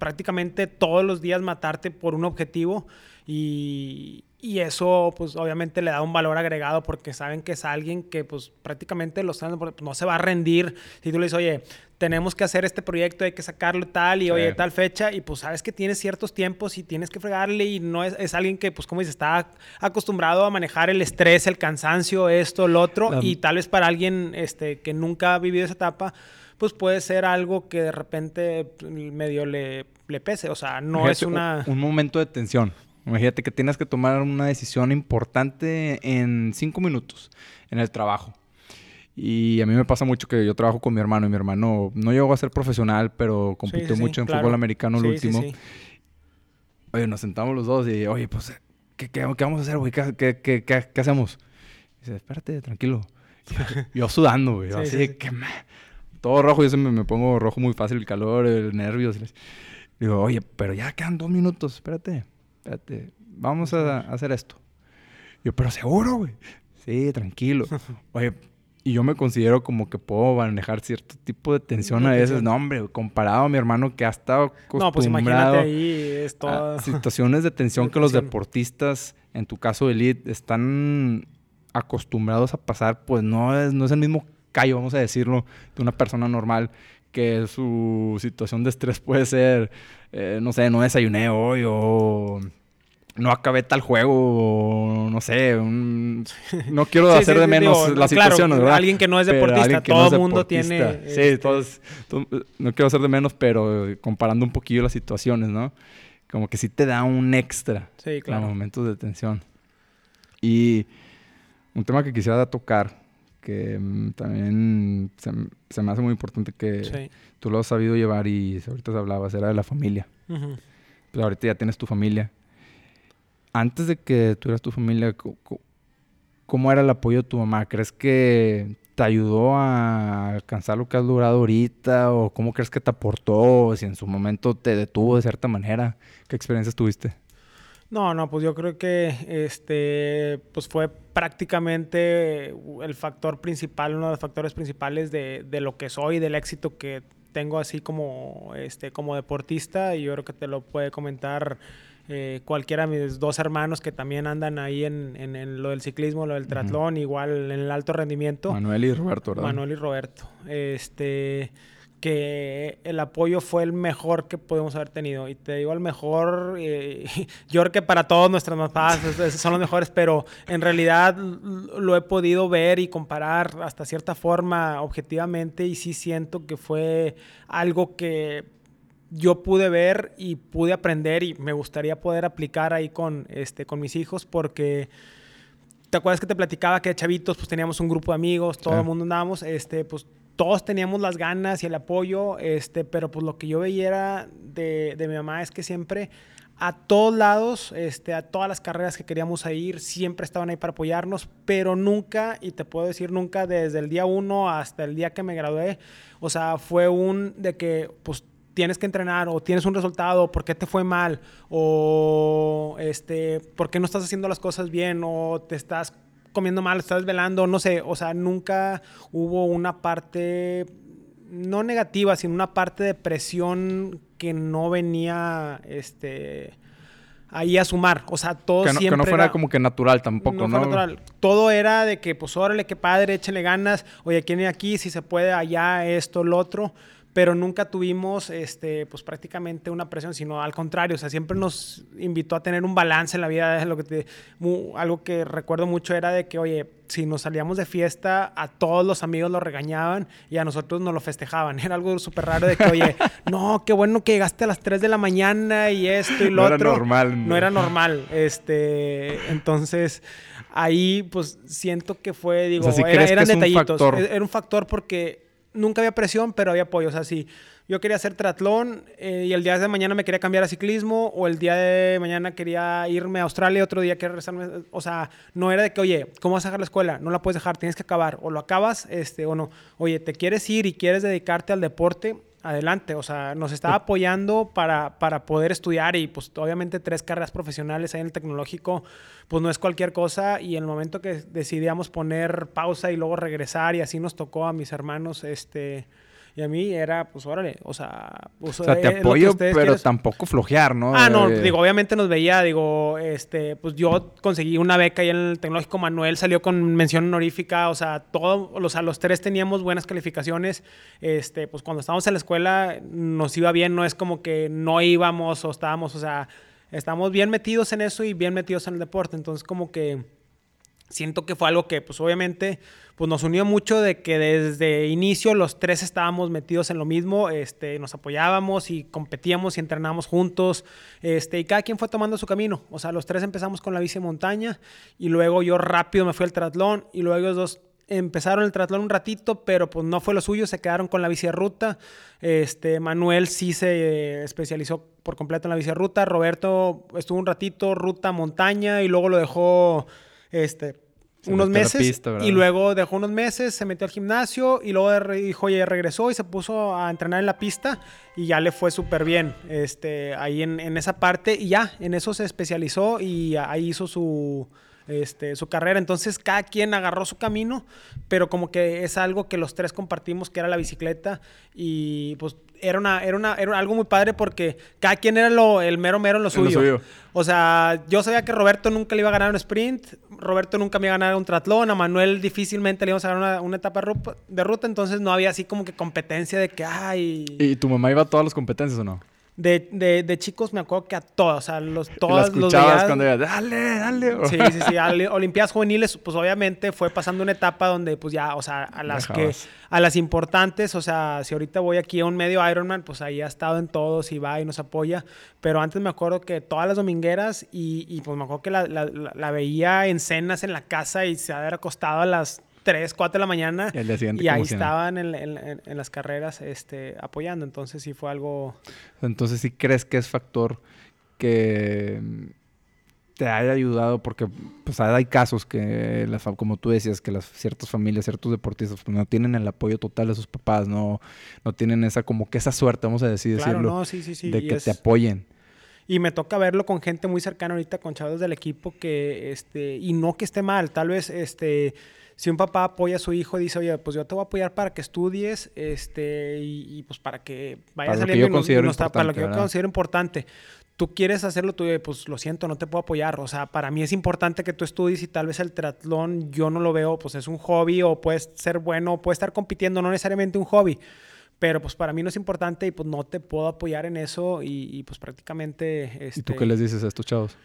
prácticamente todos los días matarte por un objetivo y, y, eso pues obviamente le da un valor agregado porque saben que es alguien que pues prácticamente los no se va a rendir. Si tú le dices, oye, tenemos que hacer este proyecto, hay que sacarlo tal y oye, tal fecha y pues sabes que tienes ciertos tiempos y tienes que fregarle y no es, es alguien que pues como dices, está acostumbrado a manejar el estrés, el cansancio, esto, lo otro y tal vez para alguien este, que nunca ha vivido esa etapa pues puede ser algo que de repente medio le, le pese. O sea, no es una... Un, momento de tensión. Imagínate que tienes que tomar una decisión importante en cinco minutos en el trabajo. Y a mí me pasa mucho que yo trabajo con mi hermano y mi hermano no llegó a ser profesional, pero compitió mucho en fútbol americano el último. Oye, nos sentamos los dos y, oye, pues, ¿qué, qué, vamos a hacer, güey? ¿Qué, qué, qué, hacemos? Y dice, espérate, tranquilo. yo sudando, güey. así que todo rojo, yo me, me, pongo rojo muy fácil, el calor, el nervios. Digo, oye, pero ya quedan dos minutos, espérate, espérate, vamos a, hacer esto. Yo, pero seguro, güey. Sí, tranquilo. Oye, y yo me considero como que puedo manejar cierto tipo de tensión a veces. No, hombre, comparado a mi hermano que ha estado acostumbrado no, pues imagínate ahí, es situaciones de tensión que los deportistas, en tu caso elite, están acostumbrados a pasar, pues no es, no es el mismo callo, vamos a decirlo, de una persona normal que su situación de estrés puede ser, eh, no sé, no desayuné hoy o no acabé tal juego, o no sé, no quiero hacer de menos las situaciones, ¿verdad? Alguien que no es deportista, todo el mundo tiene... Sí, este todos, no quiero hacer de menos, pero comparando un poquillo las situaciones, ¿no? Como que sí te da un extra sí, claro. en momentos de tensión. Y un tema que quisiera tocar que mm, también se, me hace muy importante que tú lo has sabido llevar y ahorita hablabas, era de la familia. Pues ahorita ya tienes tu familia. Antes de que tuvieras tu familia, ¿cómo era el apoyo de tu mamá? ¿Crees que te ayudó a alcanzar lo que has logrado ahorita? ¿O cómo crees que te aportó? ¿O si en su momento te detuvo de cierta manera? ¿Qué experiencias tuviste? No, no, pues yo creo que este, pues fue prácticamente el factor principal, uno de los factores principales de, de lo que soy, del éxito que tengo así como, este, como deportista y yo creo que te lo puede comentar eh, cualquiera de mis dos hermanos que también andan ahí en, en, lo del ciclismo, lo del triatlón, igual en el alto rendimiento. Manuel y Roberto, ¿verdad? Manuel y Roberto. Este, que el apoyo fue el mejor que pudimos haber tenido. Y te digo el mejor, eh, yo creo que para todos nuestras mamás son los mejores, pero en realidad lo he podido ver y comparar hasta cierta forma objetivamente y sí siento que fue algo que yo pude ver y pude aprender y me gustaría poder aplicar ahí con, este, con mis hijos porque... ¿Te acuerdas que te platicaba que de chavitos pues teníamos un grupo de amigos, todo el mundo andábamos, este, pues todos teníamos las ganas y el apoyo, este, pero pues lo que yo veía era de, de mi mamá es que siempre a todos lados, este, a todas las carreras que queríamos ir, siempre estaban ahí para apoyarnos, pero nunca, y te puedo decir nunca, desde el día uno hasta el día que me gradué, o sea, fue un de que, pues, tienes que entrenar o tienes un resultado, ¿por qué te fue mal? O, este, ¿por qué no estás haciendo las cosas bien? O te estás comiendo mal, estás velando, no sé, o sea, nunca hubo una parte, no negativa, sino una parte de presión que no venía, este, ahí a sumar. O sea, todo que no, siempre. Que no fuera como que natural tampoco, ¿no? natural. Todo era de que, pues, órale, qué padre, échale ganas. Oye, ¿quién es aquí? Si se puede, allá, esto, lo otro. Pero nunca tuvimos, este, pues prácticamente una presión, sino al contrario, o sea, siempre nos invitó a tener un balance en la vida. Lo que te, algo que recuerdo mucho era de que, oye, si nos salíamos de fiesta, a todos los amigos lo regañaban y a nosotros nos lo festejaban. Era algo súper raro de que, oye, no, qué bueno que llegaste a las 3 de la mañana y esto y lo otro. No era normal. No. era normal. Este, entonces, ahí pues siento que fue, digo, eran detallitos. Era un factor porque nunca había presión, pero había apoyo. O sea, si yo quería hacer triatlón eh, y el día de mañana me quería cambiar a ciclismo o el día de mañana quería irme a Australia, otro día quería regresarme. O sea, no era de que, oye, ¿cómo vas a dejar la escuela? No la puedes dejar, tienes que acabar. O lo acabas este, o no. Oye, ¿te quieres ir y quieres dedicarte al deporte? Adelante, o sea, nos estaba apoyando para, para poder estudiar y pues obviamente tres carreras profesionales ahí en el tecnológico, pues no es cualquier cosa. Y en el momento que decidíamos poner pausa y luego regresar y así nos tocó a mis hermanos, este, y a mí era, pues órale, o sea... Pues, o sea, te eh, apoyo, pero tampoco flojear, ¿no? Ah, no, digo, obviamente nos veía, digo, este, pues yo conseguí una beca ahí en el Tecnológico Manuel, salió con mención honorífica, o sea, todos, o sea, los tres teníamos buenas calificaciones, este, pues cuando estábamos en la escuela nos iba bien, no es como que no íbamos o estábamos, o sea, estábamos bien metidos en eso y bien metidos en el deporte, entonces como que siento que fue algo que, pues obviamente, pues nos unió mucho de que desde inicio los tres estábamos metidos en lo mismo, este, nos apoyábamos y competíamos y entrenábamos juntos, este, y cada quien fue tomando su camino. O sea, los tres empezamos con la bici montaña y luego yo rápido me fui al triatlón y luego ellos dos empezaron el triatlón un ratito, pero pues no fue lo suyo, se quedaron con la bici de ruta. Este, Manuel sí se especializó por completo en la bici ruta, Roberto estuvo un ratito ruta montaña y luego lo dejó este unos meses y luego dejó unos meses, se metió al gimnasio y luego dijo, oye, regresó y se puso a entrenar en la pista y ya le fue súper bien este, ahí en, en, esa parte y ya, en eso se especializó y ahí hizo su, este, su carrera. Entonces cada quien agarró su camino, pero como que es algo que los tres compartimos, que era la bicicleta. Y pues era, una, era, una, era algo muy padre porque cada quien era lo, el mero mero en lo suyo. O sea, yo sabía que Roberto nunca le iba a ganar un sprint, Roberto nunca me iba a ganar un triatlón, a Manuel difícilmente le íbamos a ganar una, etapa de ruta, entonces no había así como que competencia de que, ay... ¿Y tu mamá iba a todas las competencias o no? De, de, de, chicos me acuerdo que a todos, o sea, los, todos los días... cuando dale, dale. Sí, sí, sí. Olimpiadas Juveniles, pues obviamente fue pasando una etapa donde, pues ya, o sea, a las que... A las importantes, o sea, si ahorita voy aquí a un medio Ironman, pues ahí ha estado en todos y va y nos apoya. Pero antes me acuerdo que todas las domingueras y, y pues me acuerdo que la, la, la, veía en cenas en la casa y se había acostado a las 3, 4 de la mañana. Y, ahí estaban en, las carreras este, apoyando. Entonces sí fue algo... Entonces sí crees que es factor que te haya ayudado porque pues hay casos que como tú decías que las ciertas familias ciertos deportistas pues, no tienen el apoyo total de sus papás no no tienen esa como que esa suerte vamos a decir decirlo de que te apoyen y me toca verlo con gente muy cercana ahorita con chavos del equipo que este y no que esté mal tal vez este si un papá apoya a su hijo y dice, oye, pues yo te voy a apoyar para que estudies, este, y, pues para que vayas saliendo y no, está, para lo que yo considero importante. Tú quieres hacerlo, tú, pues lo siento, no te puedo apoyar. O sea, para mí es importante que tú estudies y tal vez el triatlón yo no lo veo, pues es un hobby o puede ser bueno, puede estar compitiendo, no necesariamente un hobby pero pues para mí no es importante y pues no te puedo apoyar en eso y, pues prácticamente... Este, ¿Y tú qué les dices a estos chavos?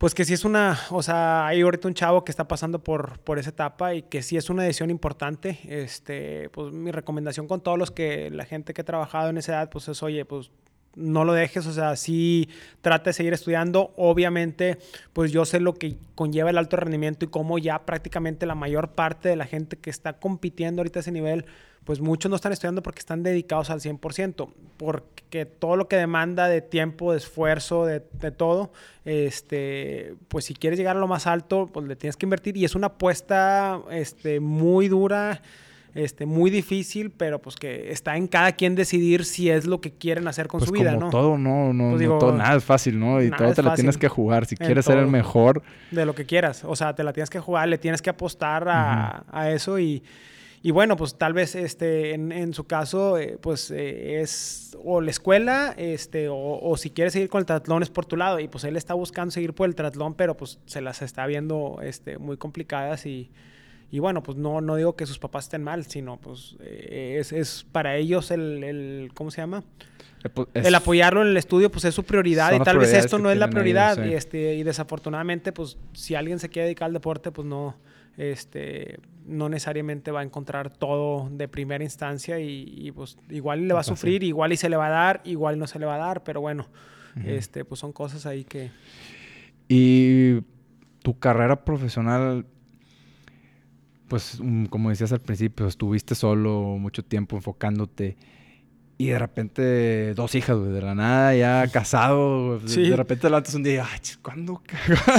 Pues que sí es una, o sea, hay ahorita un chavo que está pasando por, por esa etapa y que sí es una decisión importante. Este, pues mi recomendación con todos los que, la gente que ha trabajado en esa edad, pues es, oye, pues no lo dejes, o sea, sí trata de seguir estudiando. Obviamente, pues yo sé lo que conlleva el alto rendimiento y cómo ya prácticamente la mayor parte de la gente que está compitiendo ahorita a ese nivel, pues muchos no están estudiando porque están dedicados al 100%, porque todo lo que demanda de tiempo, de esfuerzo, de, todo, este, pues si quieres llegar a lo más alto, pues le tienes que invertir y es una apuesta este, muy dura. Este, muy difícil, pero pues que está en cada quien decidir si es lo que quieren hacer con pues su vida, ¿no? Todo, no, no, pues todo, nada es fácil, ¿no? Y todo te la tienes que jugar. Si quieres ser el mejor. De lo que quieras. O sea, te la tienes que jugar, le tienes que apostar a, a eso y, y bueno, pues tal vez este, en, su caso, eh, pues eh, es o la escuela, este, o, si quiere seguir con el triatlón es por tu lado. Y pues él está buscando seguir por el triatlón, pero pues se las está viendo este, muy complicadas y, y bueno, pues no, no digo que sus papás estén mal, sino pues eh, es, es, para ellos el, el, ¿cómo se llama? Es, el apoyarlo en el estudio, pues es su prioridad y tal vez esto no es la prioridad. y, este, y desafortunadamente, pues si alguien se quiere dedicar al deporte, pues no, este, no necesariamente va a encontrar todo de primera instancia y, pues igual le va a sufrir, igual y se le va a dar, igual no se le va a dar, pero bueno, este, pues son cosas ahí que... Y tu carrera profesional pues mm, como decías al principio, estuviste solo mucho tiempo enfocándote y de repente dos hijas, güey, de la nada ya casado, de repente te levantas un día ay, ¿cuándo?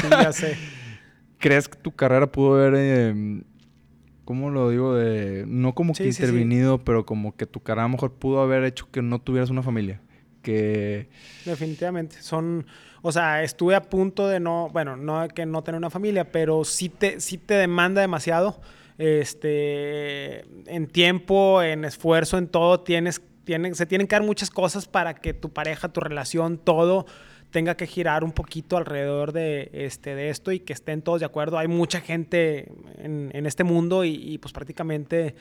sí, ya sé. ¿Crees que tu carrera pudo haber, em, cómo lo digo, de, no como que intervenido, pero como que tu carrera a lo mejor pudo haber hecho que no tuvieras una familia? Que... Definitivamente, son... O sea, estuve a punto de no, bueno, no que no tener una familia, pero sí te, sí te demanda demasiado este, en tiempo, en esfuerzo, en todo, tienes, tienen, se tienen que dar muchas cosas para que tu pareja, tu relación, todo tenga que girar un poquito alrededor de, este, de esto y que estén todos de acuerdo. Hay mucha gente en, en este mundo y, y pues prácticamente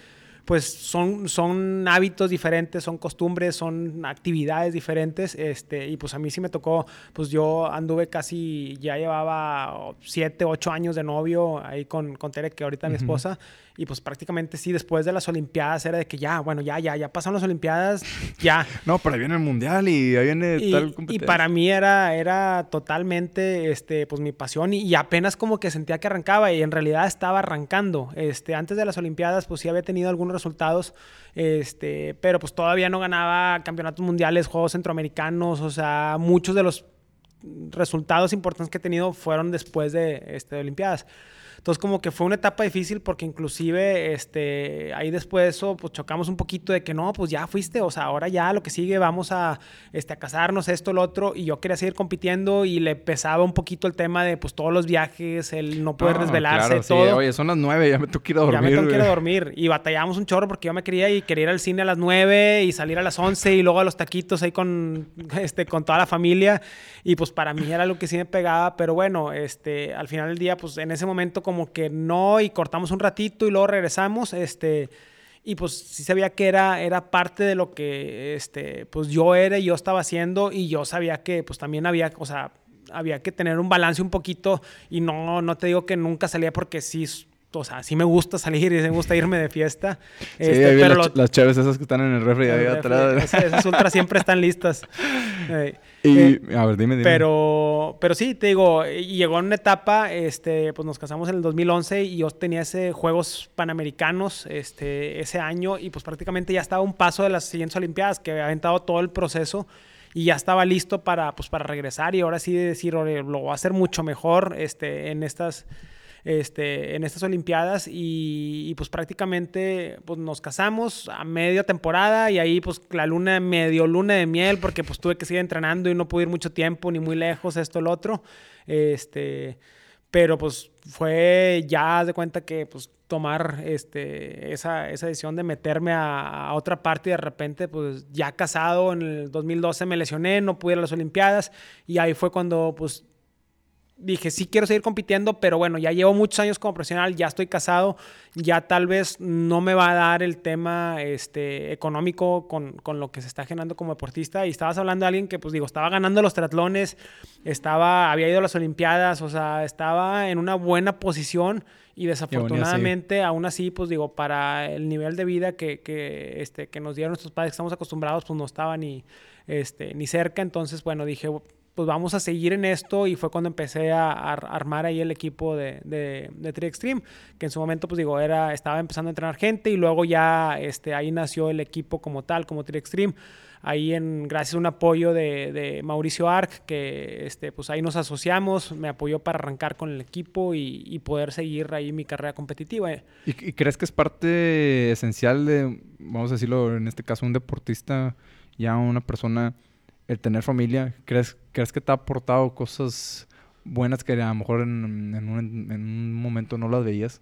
pues son, son hábitos diferentes, son costumbres, son actividades diferentes, este, y pues a mí sí me tocó, pues yo anduve casi, ya llevaba siete, ocho años de novio ahí con, con Tere, que ahorita es mi esposa, y pues prácticamente sí, después de las Olimpiadas era de que ya, bueno, ya, ya, ya pasaron las Olimpiadas, ya. no, pero ahí viene el Mundial y ahí viene y, tal Y para mí era, era totalmente, este, pues mi pasión y, apenas como que sentía que arrancaba y en realidad estaba arrancando. Este, antes de las Olimpiadas, pues sí había tenido resultados, este, pero pues todavía no ganaba campeonatos mundiales, Juegos Centroamericanos, o sea, muchos de los resultados importantes que he tenido fueron después de, este, de Olimpiadas. Entonces como que fue una etapa difícil porque inclusive este, ahí después de eso pues chocamos un poquito de que no, pues ya fuiste, o sea, ahora ya lo que sigue vamos a, este, a casarnos, esto, lo otro, y yo quería seguir compitiendo y le pesaba un poquito el tema de pues todos los viajes, el no poder desvelarse, todo. Oye, son las nueve, ya me tengo que ir a dormir. Ya me tengo que ir a dormir. Y batallamos un chorro porque yo me quería y quería ir al cine a las nueve y salir a las once y luego a los taquitos ahí con, este, con toda la familia. Y pues para mí era lo que sí me pegaba, pero bueno, este, al final del día, pues en ese momento como que no y cortamos un ratito y luego regresamos, este, y pues sí sabía que era, era parte de lo que, este, pues yo era y yo estaba haciendo y yo sabía que pues también había, o sea, había que tener un balance un poquito y no, no te digo que nunca salía porque sí o sea, sí me gusta salir y me gusta irme de fiesta. Sí, este, pero las, las chaves esas que están en el refri ahí atrás. Esas, ultras siempre están listas. y, eh, a ver, dime, dime. Pero, pero sí, te digo, llegó una etapa, este, pues nos casamos en el 2011 y yo tenía ese Juegos Panamericanos este, ese año y pues prácticamente ya estaba un paso de las siguientes Olimpiadas, que había aventado todo el proceso y ya estaba listo para, pues, para regresar y ahora sí decir, lo voy a hacer mucho mejor este, en estas este, en estas Olimpiadas y, pues prácticamente pues nos casamos a media temporada y ahí pues la luna, medio luna de miel porque pues tuve que seguir entrenando y no pude ir mucho tiempo ni muy lejos, esto, el otro. Este, pero pues fue ya de cuenta que pues tomar este, esa, esa decisión de meterme a, a, otra parte y de repente pues ya casado en el 2012 me lesioné, no pude ir a las Olimpiadas y ahí fue cuando pues dije, sí quiero seguir compitiendo, pero bueno, ya llevo muchos años como profesional, ya estoy casado, ya tal vez no me va a dar el tema este, económico con, con, lo que se está generando como deportista. Y estabas hablando de alguien que, pues digo, estaba ganando los triatlones, estaba, había ido a las Olimpiadas, o sea, estaba en una buena posición y desafortunadamente, aún así, pues digo, para el nivel de vida que, que, este, que nos dieron nuestros padres, que estamos acostumbrados, pues no estaba ni, este, ni cerca. Entonces, bueno, dije, pues vamos a seguir en esto y fue cuando empecé a, armar ahí el equipo de, de, de Tri Extreme, que en su momento pues digo, era, estaba empezando a entrenar gente y luego ya este, ahí nació el equipo como tal, como Tri Extreme. Ahí en, gracias a un apoyo de, de, Mauricio Arc, que este, pues ahí nos asociamos, me apoyó para arrancar con el equipo y, y poder seguir ahí mi carrera competitiva. ¿Y, ¿Y crees que es parte esencial de, vamos a decirlo, en este caso un deportista, ya una persona el tener familia, ¿crees, ¿crees que te ha aportado cosas buenas que a lo mejor en, un, en un, momento no las veías?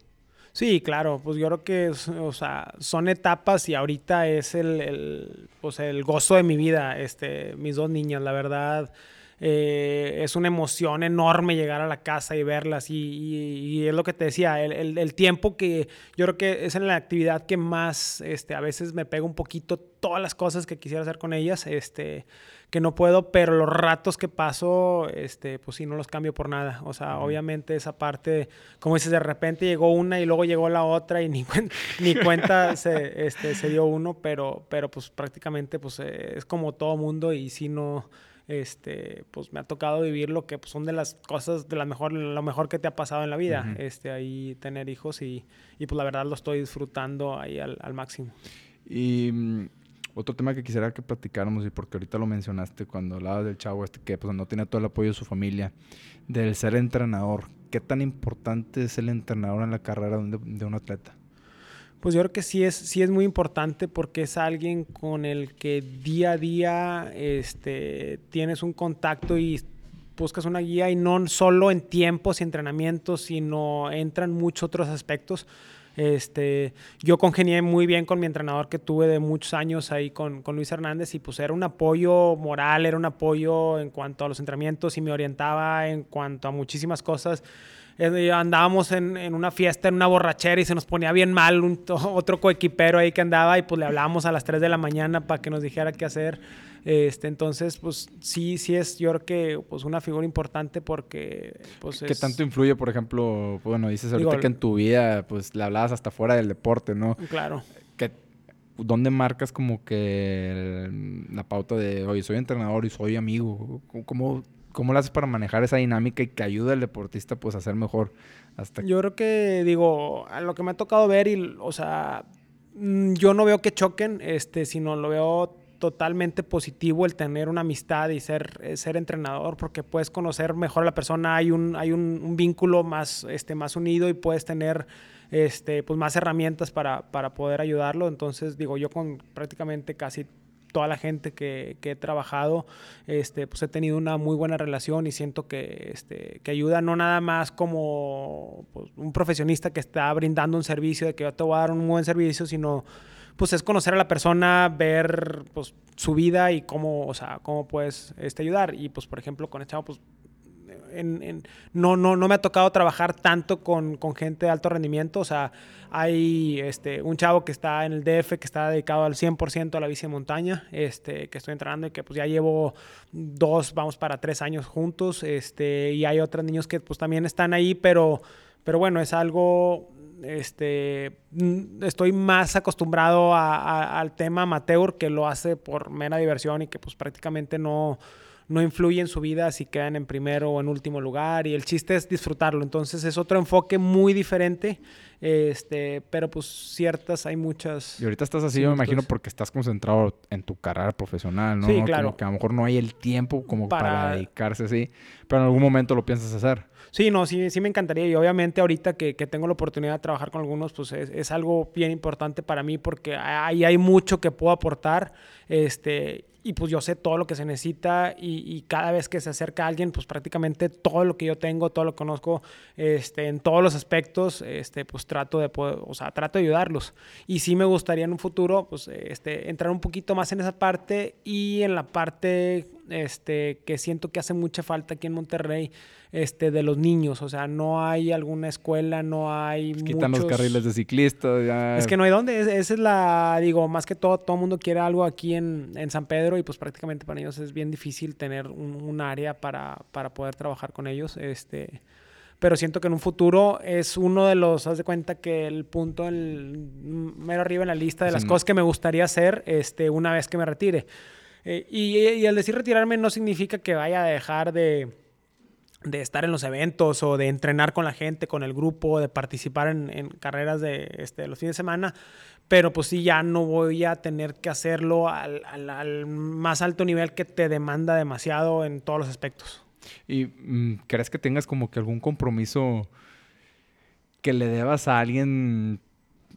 Sí, claro, pues yo creo que o sea, son etapas y ahorita es el, el, pues el gozo de mi vida, este, mis dos niñas, la verdad. eh, es una emoción enorme llegar a la casa y verlas. Y, es lo que te decía, el, tiempo que yo creo que es en la actividad que más este, a veces me pega un poquito todas las cosas que quisiera hacer con ellas, este, que no puedo, pero los ratos que paso, este, pues sí, no los cambio por nada. O sea, obviamente esa parte, como dices, de repente llegó una y luego llegó la otra y ni, ni cuenta se, este, se dio uno, pero, pero pues prácticamente pues, eh, es como todo mundo y si no este, pues me ha tocado vivir lo que pues, son de las cosas, de la mejor, lo mejor que te ha pasado en la vida, este, ahí tener hijos y, y, pues la verdad lo estoy disfrutando ahí al, al máximo. Y mm, otro tema que quisiera que platicáramos, y porque ahorita lo mencionaste cuando hablabas del chavo este que pues, no tiene todo el apoyo de su familia, del ser entrenador. ¿Qué tan importante es el entrenador en la carrera de, de un atleta? Pues yo creo que sí es, sí es muy importante porque es alguien con el que día a día este, tienes un contacto y buscas una guía y no solo en tiempos y entrenamientos, sino entran muchos otros aspectos. Este, yo congenié muy bien con mi entrenador que tuve de muchos años ahí con, con, Luis Hernández y pues era un apoyo moral, era un apoyo en cuanto a los entrenamientos y me orientaba en cuanto a muchísimas cosas. Andábamos en, en, una fiesta, en una borrachera y se nos ponía bien mal un, otro coequipero ahí que andaba y pues le hablábamos a las 3 de la mañana para que nos dijera qué hacer. Este, entonces, pues sí, sí es yo creo que pues una figura importante porque pues ¿Qué tanto influye, por ejemplo, bueno, dices ahorita que en tu vida pues le hablabas hasta fuera del deporte, ¿no? Claro. ¿Qué, ¿Dónde marcas como que la pauta de, oye, soy entrenador y soy amigo? ¿Cómo, ¿Cómo lo haces para manejar esa dinámica y que ayuda al deportista pues a ser mejor? Yo creo que, digo, a lo que me ha tocado ver y, o sea, mm, yo no veo que choquen, este, sino lo veo totalmente positivo el tener una amistad y ser, eh, ser entrenador porque puedes conocer mejor a la persona, hay un, hay un, vínculo más, este, más unido y puedes tener este, pues más herramientas para, para poder ayudarlo. Entonces, digo, yo con prácticamente casi toda la gente que, he trabajado, este, pues he tenido una muy buena relación y siento que, este, que ayuda no nada más como pues, un profesionista que está brindando un servicio, de que yo te voy a dar un buen servicio, sino pues es conocer a la persona, ver pues, su vida y cómo, o sea, cómo puedes este, ayudar. Y pues, por ejemplo, con el chavo, pues no, no, no me ha tocado trabajar tanto con, con, gente de alto rendimiento. O sea, hay este, un chavo que está en el DF que está dedicado al 100% a la bici de montaña, este, que estoy entrenando y que pues ya llevo dos, vamos para tres años juntos. Este, y hay otros niños que pues también están ahí, pero, pero bueno, es algo este, estoy más acostumbrado al tema amateur que lo hace por mera diversión y que pues prácticamente no, no influye en su vida si quedan en primero o en último lugar y el chiste es disfrutarlo. Entonces es otro enfoque muy diferente, este, pero pues ciertas, hay muchas. Y ahorita estás así, yo me imagino, porque estás concentrado en tu carrera profesional, ¿no? Sí, claro. que a lo mejor no hay el tiempo como para, dedicarse así, pero en algún momento lo piensas hacer. Sí, no, sí, sí me encantaría. Y obviamente ahorita que, que tengo la oportunidad de trabajar con algunos, pues es, es, algo bien importante para mí porque ahí hay mucho que puedo aportar. Este, y pues yo sé todo lo que se necesita y, cada vez que se acerca alguien, pues prácticamente todo lo que yo tengo, todo lo que conozco, este, en todos los aspectos, este, pues trato de poder, o sea, trato de ayudarlos. Y sí me gustaría en un futuro, pues, este, entrar un poquito más en esa parte y en la parte, este, que siento que hace mucha falta aquí en Monterrey, este, de los niños. O sea, no hay alguna escuela, no hay. Pues quitan los carriles de ciclistas. Es que no hay dónde. esa es la. Digo, más que todo, todo el mundo quiere algo aquí en, en, San Pedro y pues prácticamente para ellos es bien difícil tener un, área para, para, poder trabajar con ellos. Este. Pero siento que en un futuro es uno de los, haz de cuenta que el punto el, mero arriba en la lista de las cosas que me gustaría hacer este, una vez que me retire. Eh, y, y al decir retirarme no significa que vaya a dejar de, de estar en los eventos o de entrenar con la gente, con el grupo, de participar en, carreras de este, los fines de semana, pero pues sí, ya no voy a tener que hacerlo al, al, más alto nivel que te demanda demasiado en todos los aspectos. ¿Y mm, crees que tengas como que algún compromiso que le debas a alguien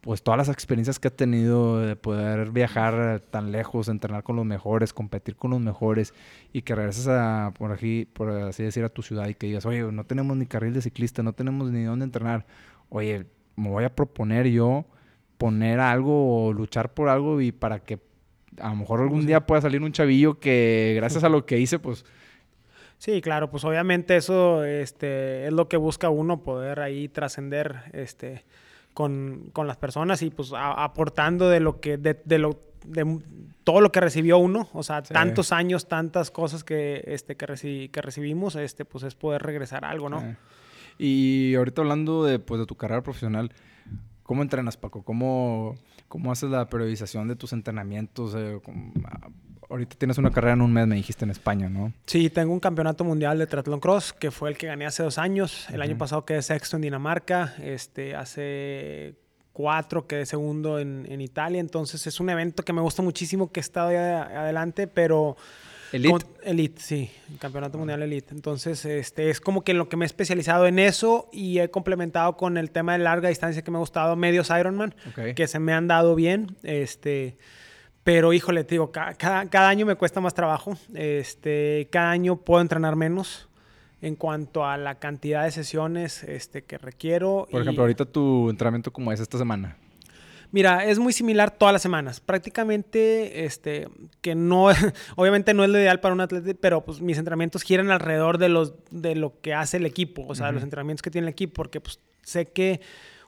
pues todas las experiencias que ha tenido de poder viajar tan lejos, entrenar con los mejores, competir con los mejores y que regreses a, por aquí, por así decir, a tu ciudad y que digas, oye, no tenemos ni carril de ciclista, no tenemos ni dónde entrenar. Oye, me voy a proponer yo poner algo o luchar por algo y para que a lo mejor algún día pueda salir un chavillo que gracias a lo que hice, pues Sí, claro, pues obviamente eso este, es lo que busca uno, poder ahí trascender este, con, con, las personas y pues aportando de lo que, de, de, lo, de todo lo que recibió uno, o sea, tantos años, tantas cosas que, este, que, que recibimos, este, pues es poder regresar a algo, ¿no? Y ahorita hablando de, pues, de tu carrera profesional, ¿cómo entrenas, Paco? ¿Cómo, cómo haces la periodización de tus entrenamientos? Eh, ahorita tienes una carrera en un mes, me dijiste, en España, ¿no? Sí, tengo un campeonato mundial de triatlón cross, que fue el que gané hace dos años. El año pasado quedé sexto en Dinamarca. Este, hace cuatro quedé segundo en, en, Italia. Entonces es un evento que me gusta muchísimo, que he estado adelante, pero... Elite. elite, sí, campeonato mundial elite. Entonces, este es como que en lo que me he especializado en eso y he complementado con el tema de larga distancia que me ha gustado, medios Ironman, que se me han dado bien. Este, pero híjole, te digo, cada, cada, año me cuesta más trabajo. Este, cada año puedo entrenar menos en cuanto a la cantidad de sesiones este, que requiero. Por ejemplo, ahorita tu entrenamiento como es esta semana. Mira, es muy similar todas las semanas. Prácticamente, este, que no, obviamente no es lo ideal para un atleta, pero pues mis entrenamientos giran alrededor de los, de lo que hace el equipo, o sea, los entrenamientos que tiene el equipo, porque pues sé que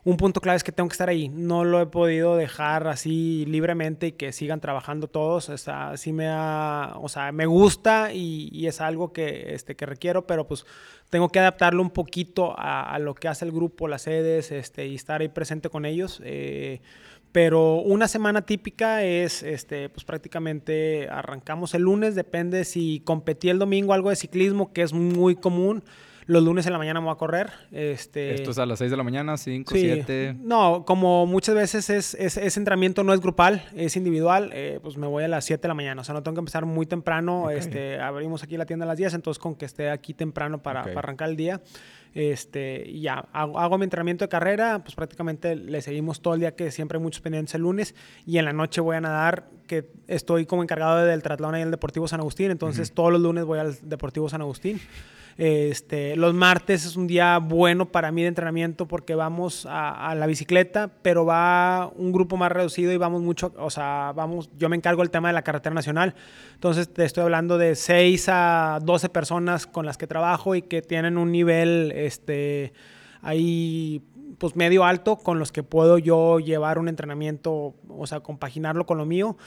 un punto clave es que tengo que estar ahí. No lo he podido dejar así libremente y que sigan trabajando todos. O sea, me o sea, me gusta y, es algo que, este, que requiero, pero pues tengo que adaptarlo un poquito a, lo que hace el grupo, las sedes, este, y estar ahí presente con ellos. Eh, pero una semana típica es, este, pues prácticamente arrancamos el lunes, depende si competí el domingo algo de ciclismo, que es muy común. Los lunes en la mañana me voy a correr. Este... ¿Esto es a las 6 de la mañana, 5, 7? No, como muchas veces es, ese entrenamiento no es grupal, es individual, eh, pues me voy a las 7 de la mañana. O sea, no tengo que empezar muy temprano. Este, abrimos aquí la tienda a las 10, entonces con que esté aquí temprano para, para arrancar el día. Este, y ya, hago, mi entrenamiento de carrera, pues prácticamente le seguimos todo el día, que siempre hay muchos pendientes el lunes, y en la noche voy a nadar, que estoy como encargado del triatlón y el Deportivo San Agustín, entonces todos los lunes voy al Deportivo San Agustín. Este, los martes es un día bueno para mí de entrenamiento porque vamos a, la bicicleta, pero va un grupo más reducido y vamos mucho, o sea, vamos, yo me encargo del tema de la carretera nacional. Entonces te estoy hablando de 6 a 12 personas con las que trabajo y que tienen un nivel, este, ahí pues medio alto con los que puedo yo llevar un entrenamiento, o sea, compaginarlo con lo mío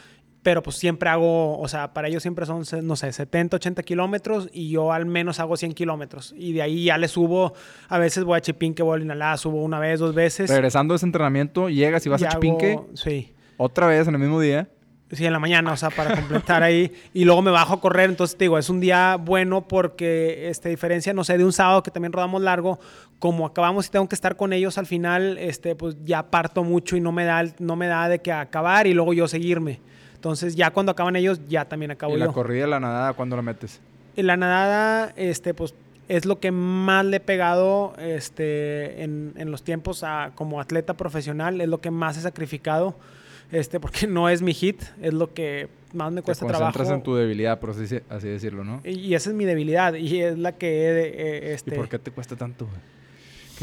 pero pues siempre hago, o sea, para ellos siempre son, no sé, 70, 80 kilómetros y yo al menos hago 100 kilómetros. Y de ahí ya le subo, a veces voy a Chipinque, voy a Linalá, subo una vez, dos veces. Regresando de ese entrenamiento, llegas y vas a Chipinque. sí. Otra vez en el mismo día. Sí, en la mañana, o sea, para completar ahí. Y luego me bajo a correr. Entonces, te digo, es un día bueno porque, este, diferencia, no sé, de un sábado que también rodamos largo, como acabamos y tengo que estar con ellos al final, este, pues ya parto mucho y no me da, no me da de que acabar y luego yo seguirme. Entonces, ya cuando acaban ellos, ya también acabo yo. ¿Y la corrida la nadada cuándo la metes? La nadada, este, pues es lo que más le he pegado este, en, en los tiempos a, como atleta profesional, es lo que más he sacrificado, este, porque no es mi hit, es lo que más me cuesta trabajo. Te concentras en tu debilidad, por así, decirlo, ¿no? Y, esa es mi debilidad, y es la que he... este... ¿Y por qué te cuesta tanto?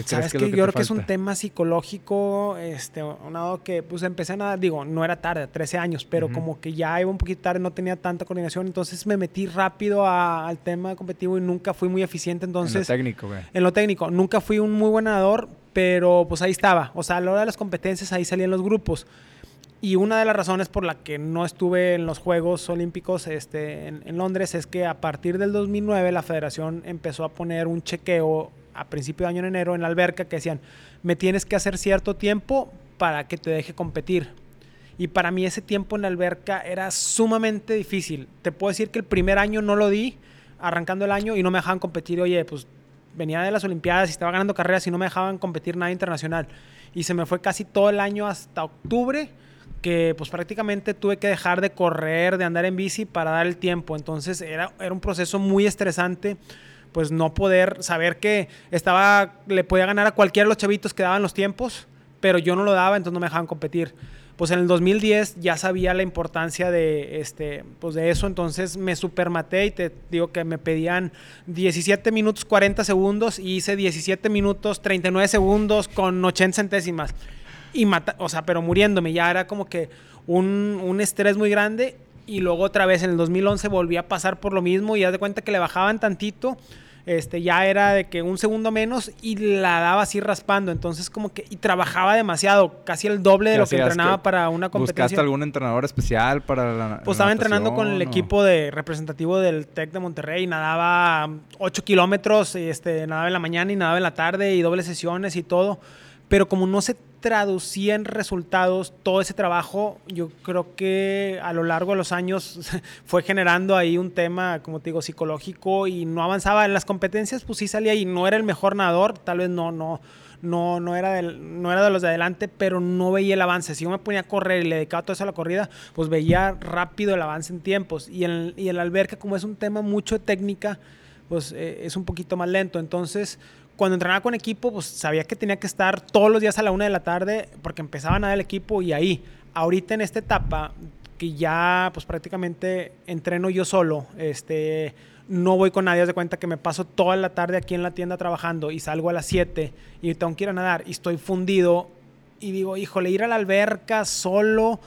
¿Sabes que, yo creo que es un tema psicológico, este, un que pues empecé a nadar, digo, no era tarde, 13 años, pero como que ya iba un poquito tarde, no tenía tanta coordinación, entonces me metí rápido al tema competitivo y nunca fui muy eficiente, entonces... En lo técnico, güey. En lo técnico, nunca fui un muy buen nadador, pero pues ahí estaba, o sea, a la hora de las competencias ahí salían los grupos. Y una de las razones por la que no estuve en los Juegos Olímpicos este, en, en Londres es que a partir del 2009 la federación empezó a poner un chequeo a principio de año en enero en la alberca que decían, me tienes que hacer cierto tiempo para que te deje competir. Y para mí ese tiempo en la alberca era sumamente difícil. Te puedo decir que el primer año no lo di, arrancando el año, y no me dejaban competir. Oye, pues venía de las Olimpiadas y estaba ganando carreras y no me dejaban competir nada internacional. Y se me fue casi todo el año hasta octubre, que pues prácticamente tuve que dejar de correr, de andar en bici para dar el tiempo. Entonces era, era un proceso muy estresante pues no poder saber que estaba, le podía ganar a cualquiera de los chavitos que daban los tiempos, pero yo no lo daba, entonces no me dejaban competir. Pues en el 2010 ya sabía la importancia de, este, pues de eso, entonces me supermaté y te digo que me pedían 17 minutos 40 segundos y hice 17 minutos 39 segundos con 80 centésimas. Y mata, o sea, pero muriéndome, ya era como que un, un estrés muy grande y luego otra vez en el 2011 volví a pasar por lo mismo y haz de cuenta que le bajaban tantito este, ya era de que un segundo menos y la daba así raspando. Entonces, como que, y trabajaba demasiado, casi el doble de lo que entrenaba para una competencia. ¿Buscaste algún entrenador especial para la. Pues estaba entrenando con el equipo de representativo del TEC de Monterrey, nadaba 8 kilómetros, este, nadaba en la mañana y nadaba en la tarde y dobles sesiones y todo. Pero como no se traducía en resultados todo ese trabajo, yo creo que a lo largo de los años fue generando ahí un tema, como te digo, psicológico y no avanzaba en las competencias, pues sí salía y no era el mejor nadador, tal vez no, no, no, no, era no era de los de adelante, pero no veía el avance. Si yo me ponía a correr y le dedicaba todo eso a la corrida, pues veía rápido el avance en tiempos. Y el, y el alberca, como es un tema mucho de técnica, pues eh, es un poquito más lento. Entonces, cuando entrenaba con equipo, pues sabía que tenía que estar todos los días a la una de la tarde porque empezaba a nadar el equipo y ahí, ahorita en esta etapa, que ya pues prácticamente entreno yo solo, este, no voy con nadie, de cuenta que me paso toda la tarde aquí en la tienda trabajando y salgo a las 7 y tengo que ir nadar y estoy fundido y digo, híjole, ir a la alberca solo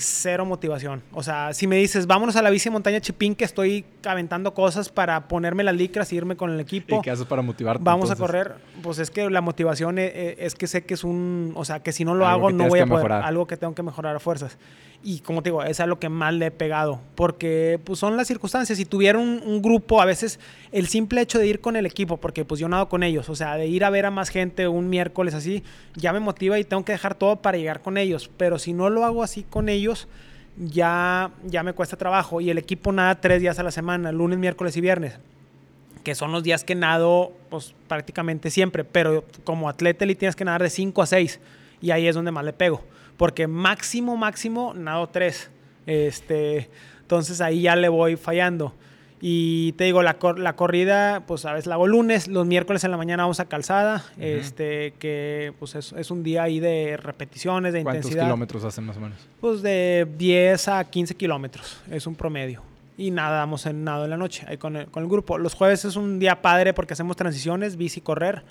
cero motivación. O sea, si me dices, vámonos a la bici montaña Chipín, que estoy aventando cosas para ponerme las licras y irme con el equipo. ¿Y qué haces para motivarte? Vamos a correr. Pues es que la motivación es, e, es, que sé que es un. O sea, que si no lo hago, no voy a poder. Mejorar. Algo que tengo que mejorar a fuerzas. Y como te digo, es a lo que más le he pegado. Porque pues son las circunstancias. Si tuviera un, grupo, a veces el simple hecho de ir con el equipo, porque pues yo nado con ellos, o sea, de ir a ver a más gente un miércoles así, ya me motiva y tengo que dejar todo para llegar con ellos. Pero si no lo hago así con ellos, ya, ya me cuesta trabajo. Y el equipo nada tres días a la semana, lunes, miércoles y viernes que son los días que nado pues, prácticamente siempre, pero como atleta le tienes que nadar de 5 a 6 y ahí es donde más le pego porque máximo, máximo, nado tres. Este, entonces ahí ya le voy fallando. Y te digo, la, la corrida, pues a veces la hago lunes, los miércoles en la mañana vamos a calzada, este, que pues es, es, un día ahí de repeticiones, de intensidad. ¿Cuántos kilómetros hacen más o menos? Pues de 10 a 15 kilómetros, es un promedio y nadamos en nado en la noche ahí con el, con el, grupo. Los jueves es un día padre porque hacemos transiciones, bici, correr.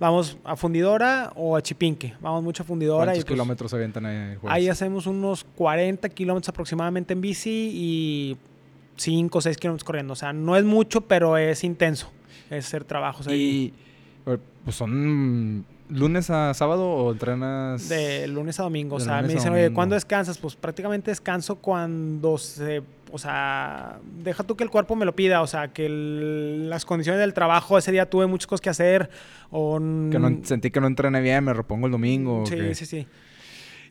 Vamos a fundidora o a Chipinque. Vamos mucho a fundidora. ¿Cuántos y, pues, kilómetros avientan ahí el jueves? Ahí hacemos unos 40 kilómetros aproximadamente en bici y 5 o 6 kilómetros corriendo. O sea, no es mucho, pero es intenso. Es hacer trabajos ahí. Y pues son lunes a sábado o entrenas de lunes a domingo, o sea, me dicen, "Oye, ¿cuándo descansas?" Pues prácticamente descanso cuando se o sea, deja tú que el cuerpo me lo pida, o sea, que las condiciones del trabajo, ese día tuve muchas cosas que hacer, o... Que no, sentí que no entrené bien, me repongo el domingo. Sí, sí, sí.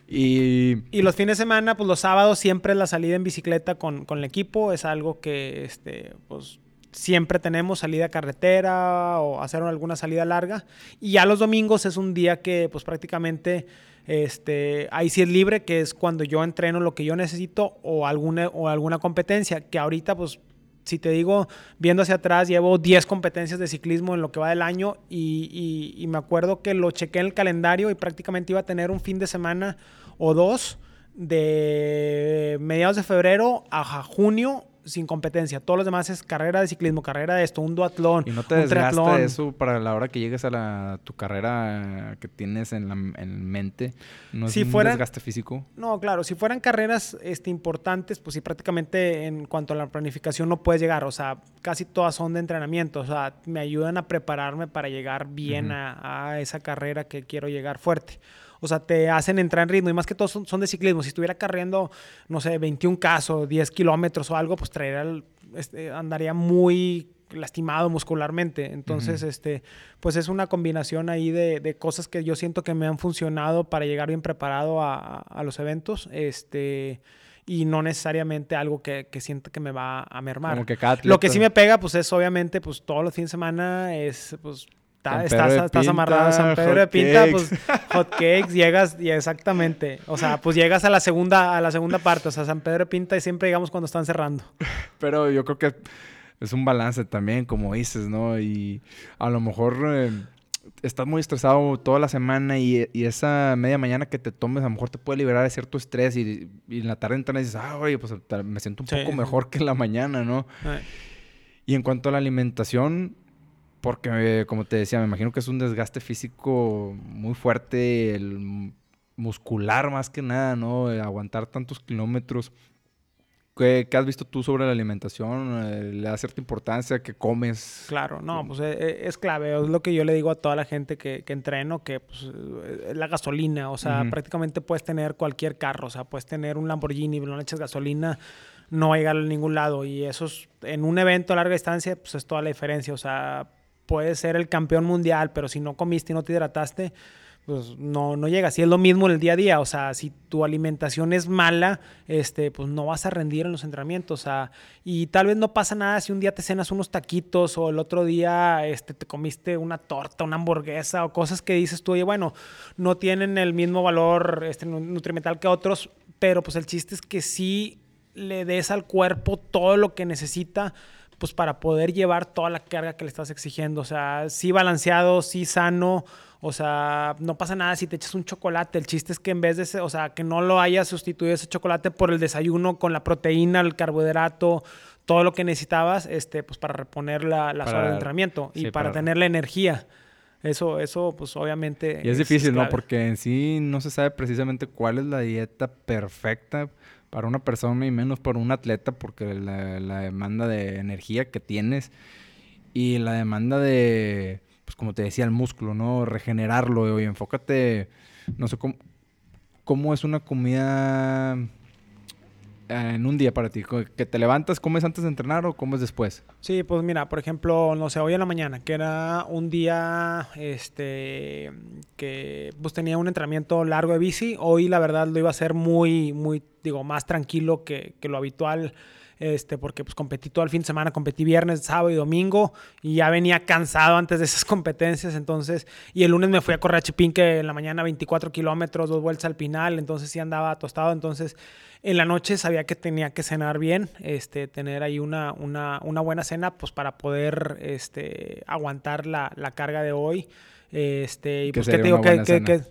Y... y... los fines de semana, pues los sábados siempre la salida en bicicleta con, con el equipo, es algo que, este, pues siempre tenemos salida carretera o hacer alguna salida larga. Y ya los domingos es un día que pues prácticamente este, ahí sí es libre, que es cuando yo entreno lo que yo necesito o alguna, o alguna competencia, que ahorita pues si te digo, viendo hacia atrás, llevo 10 competencias de ciclismo en lo que va del año y, me acuerdo que lo chequé en el calendario y prácticamente iba a tener un fin de semana o dos de mediados de febrero a junio sin competencia. Todos los demás es carrera de ciclismo, carrera de esto, un duatlón. ¿Y no te desgasta eso para la hora que llegues a la, tu carrera que tienes en, la, en mente? ¿No es un desgaste físico? No, claro. Si fueran carreras este, importantes, pues sí, prácticamente en cuanto a la planificación no puedes llegar. O sea, casi todas son de entrenamiento. O sea, me ayudan a prepararme para llegar bien a, a esa carrera que quiero llegar fuerte. O sea, te hacen entrar en ritmo y más que todo son, de ciclismo. Si estuviera corriendo, no sé, 21 casos, 10 kilómetros o algo, pues traería, este, andaría muy lastimado muscularmente. Entonces, este, pues es una combinación ahí de, cosas que yo siento que me han funcionado para llegar bien preparado a, los eventos. Este y no necesariamente algo que, que siento que me va a mermar. Lo que sí me pega, pues es obviamente, pues todos los fines de semana es, pues estás, amarrado a San Pedro de Pinta, pues hot cakes, llegas, y exactamente. O sea, pues llegas a la segunda, a la segunda parte. O sea, San Pedro de Pinta y siempre llegamos cuando están cerrando. Pero yo creo que es un balance también, como dices, ¿no? Y a lo mejor eh, estás muy estresado toda la semana y, esa media mañana que te tomes, a lo mejor te puede liberar de cierto estrés y, en la tarde entras y dices, ah, oye, pues me siento un poco mejor que en la mañana, ¿no? Y en cuanto a la alimentación, porque, como te decía, me imagino que es un desgaste físico muy fuerte, el muscular más que nada, ¿no? Aguantar tantos kilómetros. ¿Qué, has visto tú sobre la alimentación? Eh, ¿Le da cierta importancia? ¿Qué comes? Claro, no, pues eh, eh, es, clave. Es lo que yo le digo a toda la gente que, que entreno, que pues, es la gasolina. O sea, prácticamente puedes tener cualquier carro. O sea, puedes tener un Lamborghini, pero no le echas gasolina, no va a llegar a ningún lado. Y eso es, en un evento a larga distancia, pues es toda la diferencia. O sea, puedes ser el campeón mundial, pero si no comiste y no te hidrataste pues no, no llega. Si es lo mismo en el día a día, o sea, si tu alimentación es mala, este, pues no vas a rendir en los entrenamientos. O sea, y tal vez no pasa nada si un día te cenas unos taquitos o el otro día este, te comiste una torta, una hamburguesa o cosas que dices tú, oye, bueno, no tienen el mismo valor este, nutrimental que otros, pero pues el chiste es que sí le des al cuerpo todo lo que necesita pues para poder llevar toda la carga que le estás exigiendo. O sea, sí balanceado, sí sano, o sea, no pasa nada si te echas un chocolate. El chiste es que en vez de, ese, o sea, que no lo hayas sustituido ese chocolate por el desayuno con la proteína, el carbohidrato, todo lo que necesitabas, este, pues para reponer la, la de entrenamiento y para, tener la energía. Eso, eso, pues obviamente. Y es, difícil, ¿no? Porque en sí no se sabe precisamente cuál es la dieta perfecta para una persona y menos para un atleta, porque la, demanda de energía que tienes y la demanda de pues como te decía, el músculo, ¿no? Regenerarlo, y enfócate, no sé cómo, cómo es una comida en un día para ti? ¿Que te levantas, comes antes de entrenar o comes después? Sí, pues mira, por ejemplo, no sé, hoy en la mañana, que era un día este que pues tenía un entrenamiento largo de bici, hoy la verdad lo iba a hacer muy, muy, digo, más tranquilo que, que lo habitual este, porque pues competí todo el fin de semana, competí viernes, sábado y domingo y ya venía cansado antes de esas competencias, entonces, y el lunes me fui a correr a Chipinque en la mañana 24 kilómetros, dos vueltas al final, entonces sí andaba tostado, entonces en la noche sabía que tenía que cenar bien, este, tener ahí una, una, una buena cena, pues para poder este, aguantar la, la carga de hoy. Este, y pues que te digo que, que,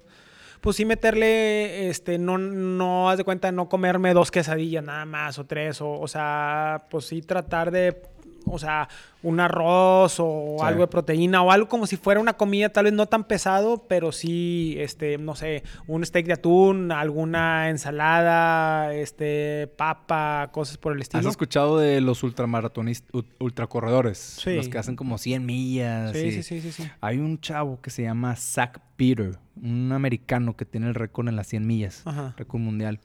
pues sí meterle, este, no, no, haz de cuenta, no comerme dos quesadillas nada más o tres, o, o sea, pues sí tratar de o sea, un arroz o algo de proteína o algo como si fuera una comida tal vez no tan pesado, pero sí, este, no sé, un steak de atún, alguna ensalada, este, papa, cosas por el estilo. ¿Has escuchado de los ultramaratonistas, ultracorredores? Sí. Los que hacen como 100 millas. Sí, sí, sí, sí, Hay un chavo que se llama Zach Peter, un americano que tiene el récord en las 100 millas, récord mundial.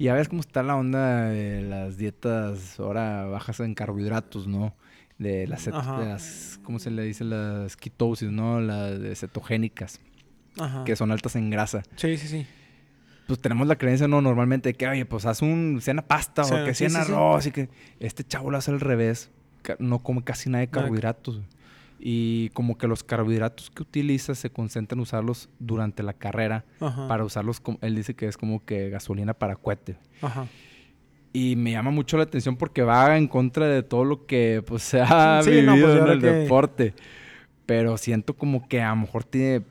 Y ya ves cómo está la onda de las dietas ahora bajas en carbohidratos, ¿no? De las, las ¿cómo se le dice? Las ketosis, ¿no? Las cetogénicas. Ajá. Que son altas en grasa. Sí, sí, sí. Pues tenemos la creencia, ¿no? Normalmente de que, oye, pues haz un cena pasta o que cena arroz y que este chavo lo hace al revés. No come casi nada de carbohidratos y como que los carbohidratos que utiliza se concentran en usarlos durante la carrera para usarlos, como, él dice que es como que gasolina para cohete. Ajá. Y me llama mucho la atención porque va en contra de todo lo que pues, se ha vivido pues, en el deporte. Pero siento como que a lo mejor tiene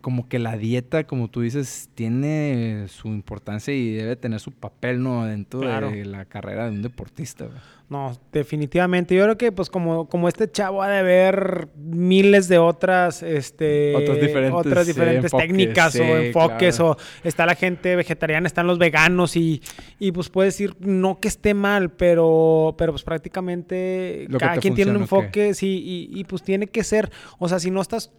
como que la dieta, como tú dices, tiene su importancia y debe tener su papel, ¿no? Dentro de la carrera de un deportista. No, definitivamente. Yo creo que, pues, como, como este chavo ha de ver miles de otras, este... Otras diferentes, técnicas o enfoques. O está la gente vegetariana, están los veganos y, y pues, puedes decir, no que esté mal, pero, pero pues, prácticamente cada quien tiene un enfoque, sí, y, y pues tiene que ser... O sea, si no estás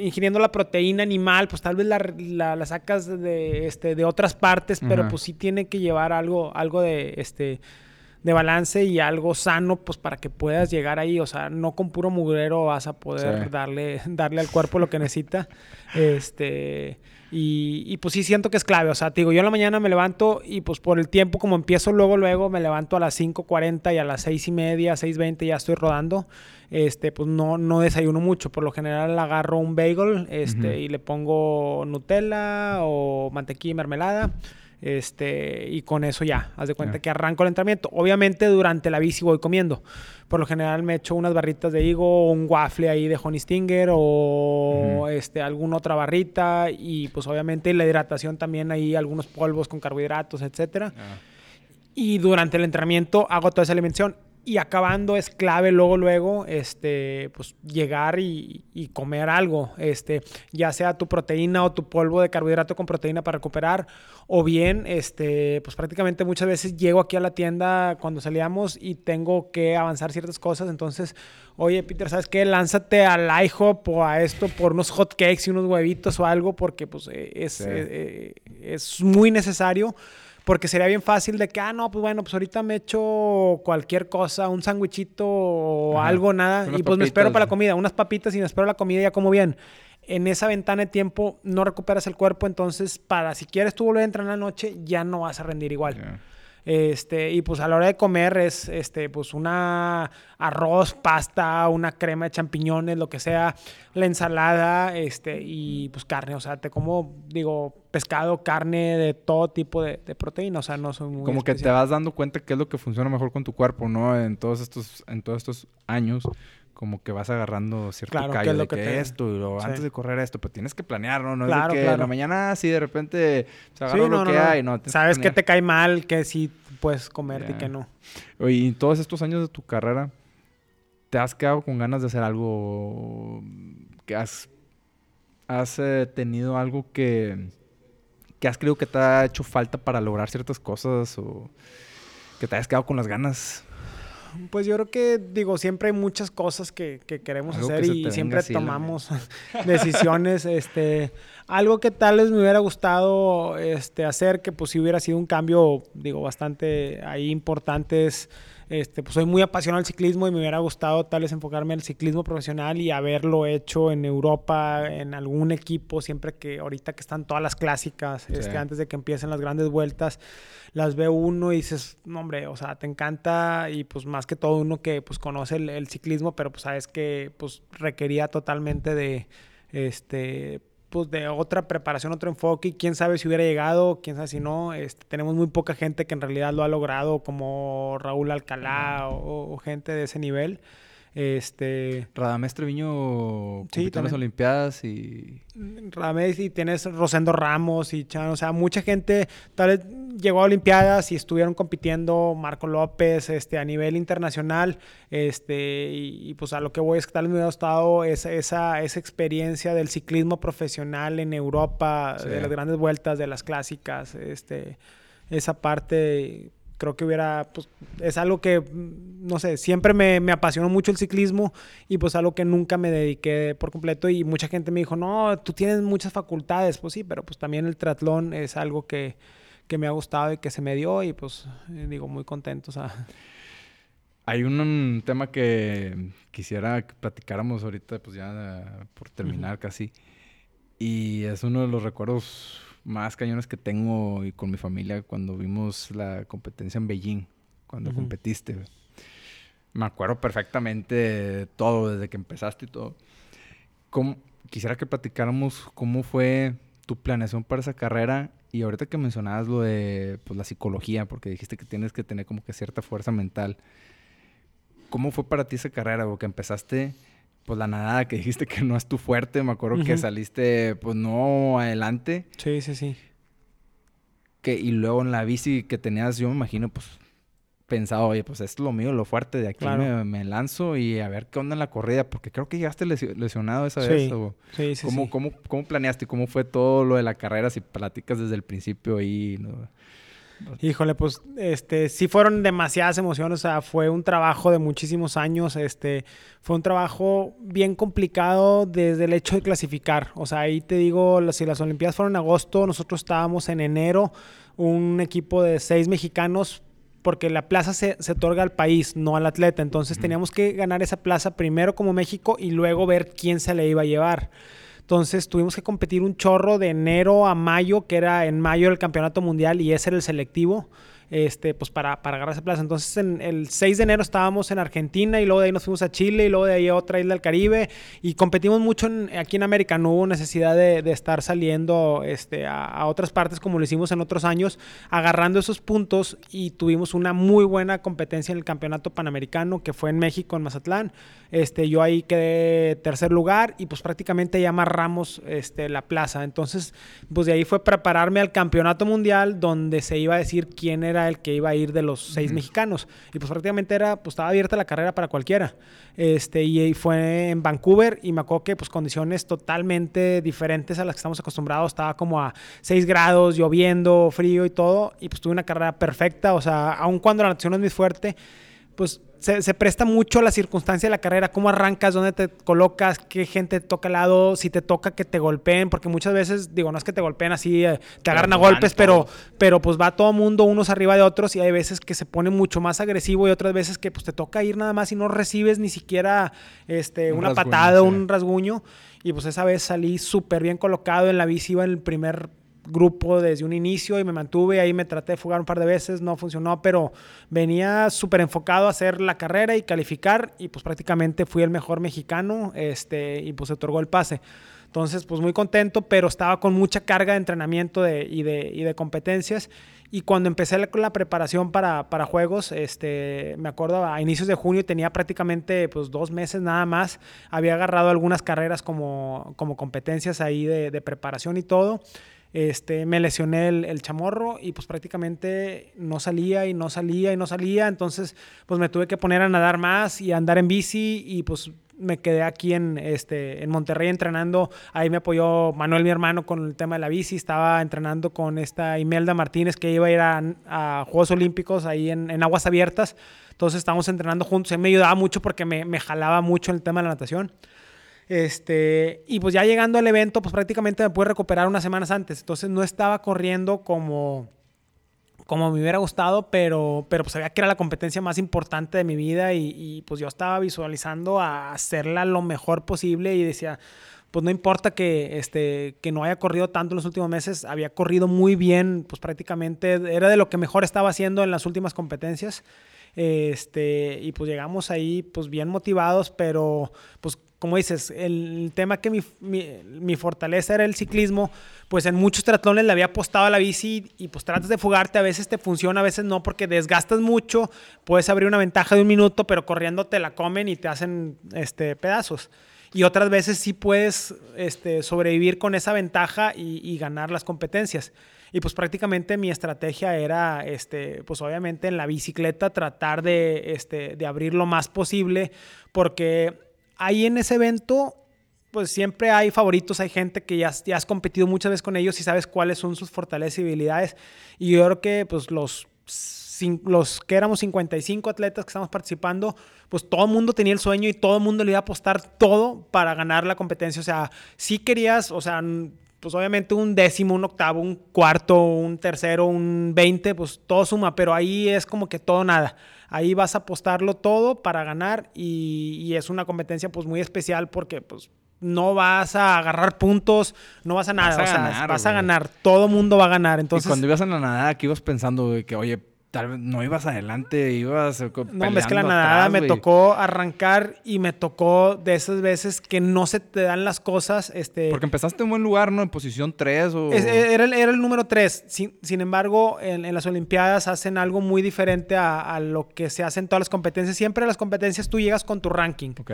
ingiriendo la proteína animal, pues tal vez la, la, sacas de, este, de otras partes, pero pues sí tiene que llevar algo, algo de, este, de balance y algo sano, pues para que puedas llegar ahí. O sea, no con puro mugrero vas a poder darle, darle al cuerpo lo que necesita. Este. Y, pues sí siento que es clave. O sea, te digo, yo en la mañana me levanto y pues por el tiempo, como empiezo luego, luego me levanto a las 5.40 y a las 6 y media, 6.20 ya estoy rodando. Este, pues no, no desayuno mucho. Por lo general agarro un bagel este, y le pongo Nutella o mantequilla y mermelada. Este, y con eso ya, haz de cuenta que arranco el entrenamiento. Obviamente durante la bici voy comiendo. Por lo general me echo unas barritas de higo, un waffle ahí de Honey Stinger o este, alguna otra barrita y pues obviamente la hidratación también ahí, algunos polvos con carbohidratos, etcétera. Ah. Y durante el entrenamiento hago toda esa alimentación y acabando es clave luego, luego, este, pues llegar y, comer algo, este, ya sea tu proteína o tu polvo de carbohidrato con proteína para recuperar, o bien, este, pues prácticamente muchas veces llego aquí a la tienda cuando salíamos y tengo que avanzar ciertas cosas, entonces, oye, Peter, ¿sabes qué? Lánzate al IHOP o a esto por unos hot cakes y unos huevitos o algo, porque pues eh, es, eh, eh, es muy necesario porque sería bien fácil de que, ah, no, pues bueno, pues ahorita me echo cualquier cosa, un sándwichito o algo, nada, y pues me espero para la comida, unas papitas y me espero la comida y ya como bien. En esa ventana de tiempo no recuperas el cuerpo, entonces para si quieres tú volver a entrar en la noche, ya no vas a rendir igual. Este, y pues a la hora de comer es este, pues una arroz, pasta, una crema de champiñones, lo que sea, la ensalada, este, y pues carne. O sea, te como, digo, pescado, carne, de todo tipo de, proteína. O sea, no soy muy. Como que te vas dando cuenta qué es lo que funciona mejor con tu cuerpo, ¿no? En todos estos, en todos estos años como que vas agarrando cierto claro, callo de que, esto y lo, antes de correr esto, pero tienes que planear, ¿no? No claro, es de que en la mañana sí de repente se agarra lo que hay, ¿no? Sabes que, te cae mal, que sí puedes comer y que no. Oye, y todos estos años de tu carrera, ¿te has quedado con ganas de hacer algo que has, has eh, tenido algo que, que has creído que te ha hecho falta para lograr ciertas cosas o que te hayas quedado con las ganas? Pues yo creo que, digo, siempre hay muchas cosas que, queremos hacer y siempre tomamos decisiones. este, algo que tal vez me hubiera gustado este, hacer, que pues si hubiera sido un cambio, digo, bastante ahí importante es este, pues soy muy apasionado del ciclismo y me hubiera gustado tal vez enfocarme en el ciclismo profesional y haberlo hecho en Europa, en algún equipo, siempre que ahorita que están todas las clásicas, este, antes de que empiecen las grandes vueltas, las ve uno y dices, no, hombre, o sea, te encanta y pues más que todo uno que pues conoce el, ciclismo, pero pues sabes que pues requería totalmente de, este, pues, de otra preparación, otro enfoque. Y quién sabe si hubiera llegado, quién sabe si no. Este, tenemos muy poca gente que en realidad lo ha logrado, como Raúl Alcalá o gente de ese nivel. Este. Radamés Treviño sí, en las Olimpiadas y. Radamés y tienes Rosendo Ramos y Chan, o sea, mucha gente tal vez llegó a Olimpiadas y estuvieron compitiendo Marco López este, a nivel internacional. Este, y, pues a lo que voy es que tal vez me hubiera gustado esa, esa, esa experiencia del ciclismo profesional en Europa, de las grandes vueltas, de las clásicas, este, esa parte creo que hubiera, pues es algo que, no sé, siempre me, me, apasionó mucho el ciclismo y pues algo que nunca me dediqué por completo y mucha gente me dijo, no, tú tienes muchas facultades, pues sí, pero pues también el triatlón es algo que, que me ha gustado y que se me dio y pues eh, digo, muy contento, o sea. Hay un, tema que quisiera que platicáramos ahorita, pues ya por terminar casi. Y es uno de los recuerdos más cañones que tengo y con mi familia cuando vimos la competencia en Beijing, cuando competiste. Me acuerdo perfectamente todo, desde que empezaste y todo. quisiera que platicáramos cómo fue tu planeación para esa carrera y ahorita que mencionabas lo de pues, la psicología, porque dijiste que tienes que tener como que cierta fuerza mental. ¿Cómo fue para ti esa carrera? O que empezaste pues la nadada que dijiste que no es tu fuerte, me acuerdo que saliste pues no adelante. Sí, sí, sí. Que, y luego en la bici que tenías, yo me imagino, pues pensado, oye, pues esto es lo mío, lo fuerte, de aquí me, lanzo y a ver qué onda en la corrida, porque creo que llegaste lesionado esa vez. sí, sí, ¿Cómo, sí. ¿cómo, ¿Cómo planeaste? ¿Cómo fue todo lo de la carrera? Si platicas desde el principio ahí, ¿no? Híjole, pues este sí fueron demasiadas emociones, o sea, fue un trabajo de muchísimos años, este fue un trabajo bien complicado desde el hecho de clasificar. O sea, ahí te digo, si las Olimpiadas fueron en agosto, nosotros estábamos en enero, un equipo de seis mexicanos porque la plaza se, se, otorga al país, no al atleta. Entonces teníamos que ganar esa plaza primero como México y luego ver quién se le iba a llevar. Entonces tuvimos que competir un chorro de enero a mayo, que era en mayo el campeonato mundial y ese era el selectivo este, pues para, para agarrar esa plaza. Entonces, en el 6 de enero estábamos en Argentina y luego de ahí nos fuimos a Chile y luego de ahí a otra isla del Caribe y competimos mucho aquí en América. No hubo necesidad de, de estar saliendo este, a, a, otras partes como lo hicimos en otros años, agarrando esos puntos y tuvimos una muy buena competencia en el campeonato panamericano que fue en México, en Mazatlán. Este, yo ahí quedé tercer lugar y pues prácticamente ya amarramos este, la plaza. Entonces, pues de ahí fue prepararme al campeonato mundial donde se iba a decir quién era era el que iba a ir de los seis mexicanos. Y pues prácticamente era, pues estaba abierta la carrera para cualquiera. Este, y fue en Vancouver y me acuerdo que pues condiciones totalmente diferentes a las que estamos acostumbrados. Estaba como a 6 grados, lloviendo, frío y todo. Y pues tuve una carrera perfecta. O sea, aun cuando la natación no es muy fuerte, pues se, presta mucho la circunstancia de la carrera, cómo arrancas, dónde te colocas, qué gente te toca al lado, si te toca que te golpeen, porque muchas veces, digo, no es que te golpeen así, eh, te agarran a golpes, pero, pero pues va todo mundo unos arriba de otros y hay veces que se pone mucho más agresivo y otras veces que pues te toca ir nada más y no recibes ni siquiera este, una patada, un rasguño. Y pues esa vez salí súper bien colocado en la bici, iba en el primer grupo desde un inicio y me mantuve ahí, me traté de fugar un par de veces, no funcionó, pero venía súper enfocado a hacer la carrera y calificar y pues prácticamente fui el mejor mexicano este, y pues se otorgó el pase. Entonces, pues muy contento, pero estaba con mucha carga de entrenamiento y, de, y de competencias. Y cuando empecé la, la preparación para, para, juegos, este, me acuerdo a inicios de junio tenía prácticamente pues, dos meses nada más. Había agarrado algunas carreras como, como competencias ahí de, de preparación y todo. Este, me lesioné el, chamorro y pues prácticamente no salía y no salía y no salía. Entonces, pues me tuve que poner a nadar más y a andar en bici y pues me quedé aquí en, este, en Monterrey entrenando. Ahí me apoyó Manuel, mi hermano, con el tema de la bici. Estaba entrenando con esta Imelda Martínez que iba a ir a, Juegos Olímpicos ahí en, aguas abiertas. Entonces estábamos entrenando juntos. Él me ayudaba mucho porque me, me jalaba mucho el tema de la natación. Este, y pues ya llegando al evento, pues prácticamente me pude recuperar unas semanas antes. Entonces no estaba corriendo como, como me hubiera gustado, pero, pero pues sabía que era la competencia más importante de mi vida y, pues yo estaba visualizando a hacerla lo mejor posible y decía, pues no importa que, este, que no haya corrido tanto en los últimos meses, había corrido muy bien, pues prácticamente era de lo que mejor estaba haciendo en las últimas competencias. Este, y pues llegamos ahí pues bien motivados, pero pues como dices, el tema que mi, mi, fortaleza era el ciclismo, pues en muchos triatlones le había apostado a la bici y pues tratas de fugarte, a veces te funciona, a veces no, porque desgastas mucho, puedes abrir una ventaja de un minuto, pero corriendo te la comen y te hacen este, pedazos. Y otras veces sí puedes este, sobrevivir con esa ventaja y, ganar las competencias. Y pues prácticamente mi estrategia era, este, pues obviamente en la bicicleta tratar de, este, de abrir lo más posible, porque ahí en ese evento, pues siempre hay favoritos, hay gente que ya, ya has competido muchas veces con ellos y sabes cuáles son sus fortalezas y habilidades. Y yo creo que pues los, los que éramos 55 atletas que estamos participando, pues todo el mundo tenía el sueño y todo el mundo le iba a apostar todo para ganar la competencia. O sea, si querías, o sea, pues obviamente un décimo, un octavo, un cuarto, un tercero, un veinte, pues todo suma, pero ahí es como que todo nada. Ahí vas a apostarlo todo para ganar y, es una competencia pues muy especial porque pues no vas a agarrar puntos, no vas a nada, vas a, ganar, vas a ganar, todo mundo va a ganar. Entonces, y cuando ibas a la nada, aquí ibas pensando que, oye, tal vez no ibas adelante, ibas No, es que la nadada me tocó arrancar y me tocó de esas veces que no se te dan las cosas. Este, Porque empezaste en buen lugar, ¿no? En posición 3 o... era, el, era, el, número 3. Sin, embargo, en, las Olimpiadas hacen algo muy diferente a, lo que se hace en todas las competencias. Siempre en las competencias tú llegas con tu ranking. Ok.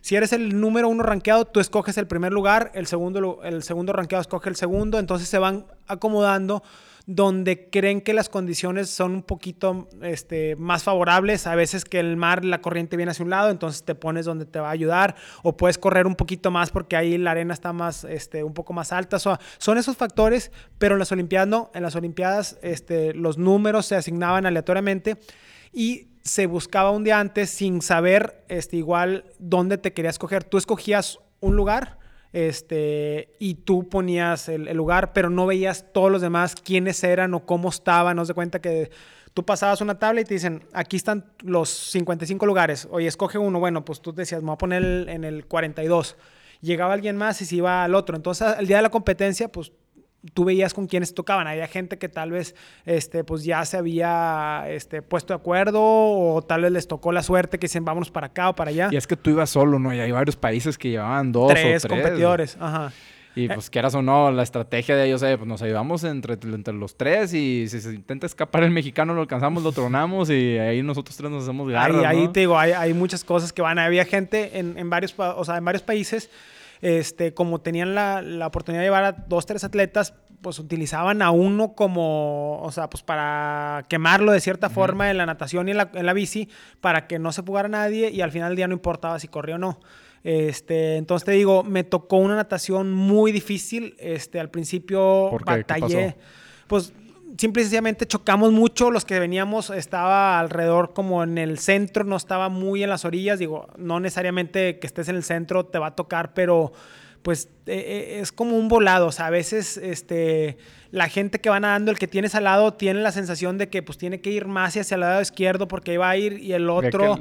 Si eres el número uno rankeado, tú escoges el primer lugar, el segundo, el segundo rankeado escoge el segundo, entonces se van acomodando donde creen que las condiciones son un poquito este, más favorables. A veces que el mar, la corriente viene hacia un lado, entonces te pones donde te va a ayudar. O puedes correr un poquito más porque ahí la arena está más, este, un poco más alta. son esos factores, pero en las Olimpiadas no. En las Olimpiadas este, los números se asignaban aleatoriamente y se buscaba un día antes sin saber este, igual dónde te querías coger. Tú escogías un lugar este, y tú ponías el, lugar, pero no veías todos los demás quiénes eran o cómo estaban. No se cuenta que tú pasabas una tabla y te dicen, aquí están los 55 lugares. Oye, escoge uno. Bueno, pues tú decías, me voy a poner en el 42. Llegaba alguien más y se iba al otro. Entonces, el día de la competencia, pues tú veías con quiénes tocaban. Había gente que tal vez este, pues ya se había este, puesto de acuerdo o tal vez les tocó la suerte que dicen vámonos para acá o para allá. Y es que tú ibas solo, ¿no? Y hay varios países que llevaban dos tres o tres competidores. Ajá. Y eh. pues quieras o no, la estrategia de ellos, eh, pues nos ayudamos entre, entre los tres y si se intenta escapar el mexicano lo alcanzamos, lo tronamos y ahí nosotros tres nos hacemos garras, Ahí, ahí te digo, hay, hay, muchas cosas que van. Había gente en, en varios, o sea, en varios países este, como tenían la, la, oportunidad de llevar a dos, tres atletas, pues utilizaban a uno como, o sea, pues para quemarlo de cierta forma en la natación y en la, en la, bici, para que no se fugara nadie y al final del día no importaba si corría o no. Este, entonces te digo, me tocó una natación muy difícil. Este, al principio batallé. Pues simple y sencillamente chocamos mucho. Los que veníamos estaba alrededor como en el centro, no estaba muy en las orillas. Digo, no necesariamente que estés en el centro te va a tocar, pero pues e, e, es como un volado. O sea, a veces este, la gente que va nadando, el que tienes al lado, tiene la sensación de que pues tiene que ir más hacia el lado izquierdo porque va a ir y el otro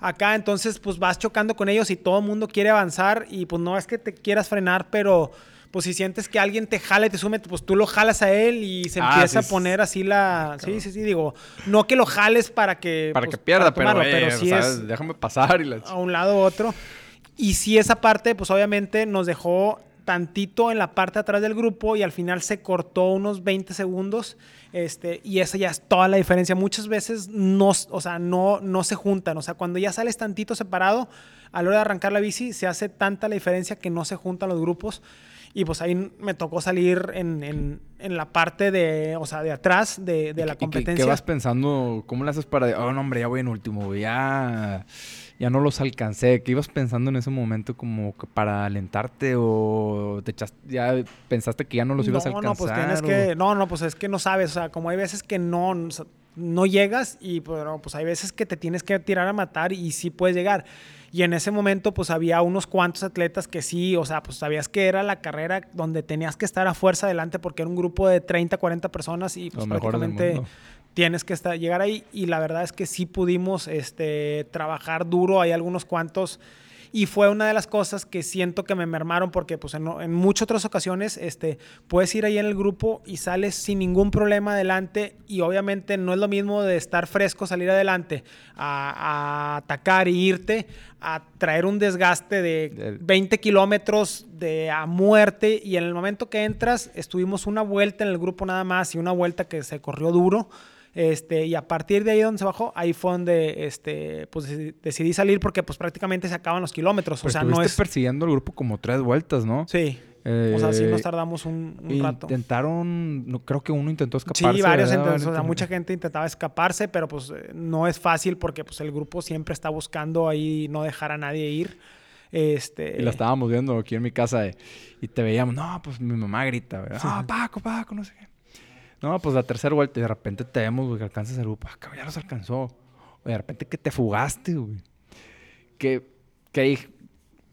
acá, entonces pues vas chocando con ellos y todo el mundo quiere avanzar y pues no es que te quieras frenar, pero pues si sientes que alguien te jala y te sume, pues tú lo jalas a él y se ah, empieza a poner así la... Sí, sí, sí, digo, no que lo jales para que... Para pues, que pierda, pero, pero sí es... Déjame pasar y la... A un lado u otro. Y sí, esa parte, pues obviamente nos dejó tantito en la parte de atrás del grupo y al final se cortó unos 20 segundos. Este, y esa ya es toda la diferencia. Muchas veces no, o sea, no, no se juntan. O sea, cuando ya sales tantito separado, a la hora de arrancar la bici, se hace tanta la diferencia que no se juntan los grupos. Y pues ahí me tocó salir en, en, en la parte de, o sea, de atrás de, de la competencia. ¿Qué, vas pensando? ¿Cómo le haces para, oh, no, hombre, ya voy en último, ya ya no los alcancé. ¿Qué ibas pensando en ese momento como para alentarte o te ya pensaste que ya no los ibas a alcanzar? No, pues tienes que, no, no, pues es que no sabes, o sea, como hay veces que no, no llegas y pero, pues hay veces que te tienes que tirar a matar y sí puedes llegar. Y en ese momento pues había unos cuantos atletas que sí, o sea, pues sabías que era la carrera donde tenías que estar a fuerza adelante porque era un grupo de 30, 40 personas y pues prácticamente tienes que estar, llegar ahí. Y la verdad es que sí pudimos este, trabajar duro, hay algunos cuantos y fue una de las cosas que siento que me mermaron porque pues en, muchas otras ocasiones este, puedes ir ahí en el grupo y sales sin ningún problema adelante y obviamente no es lo mismo de estar fresco, salir adelante, a, atacar e irte, a traer un desgaste de 20 kilómetros de a muerte. Y en el momento que entras estuvimos una vuelta en el grupo nada más y una vuelta que se corrió duro este, y a partir de ahí donde se bajó, ahí fue donde este, pues, decidí salir porque pues prácticamente se acaban los kilómetros. o sea, no es... persiguiendo al grupo como tres vueltas, ¿no? Sí. o sea, sí nos eh, tardamos un, rato. Intentaron, no, creo que uno intentó escaparse. Sí, varios intentaron, o sea, mucha gente intentaba escaparse, pero pues eh, no es fácil porque pues el grupo siempre está buscando ahí no dejar a nadie ir. Este... Y la estábamos viendo aquí en mi casa y te veíamos, no, pues mi mamá grita, Ah, Paco, Paco, no sé qué. No, pues la tercera vuelta y de repente te vemos, güey, que alcanzas el grupo. Ah, ya los alcanzó. O de repente que te fugaste, güey. Que, que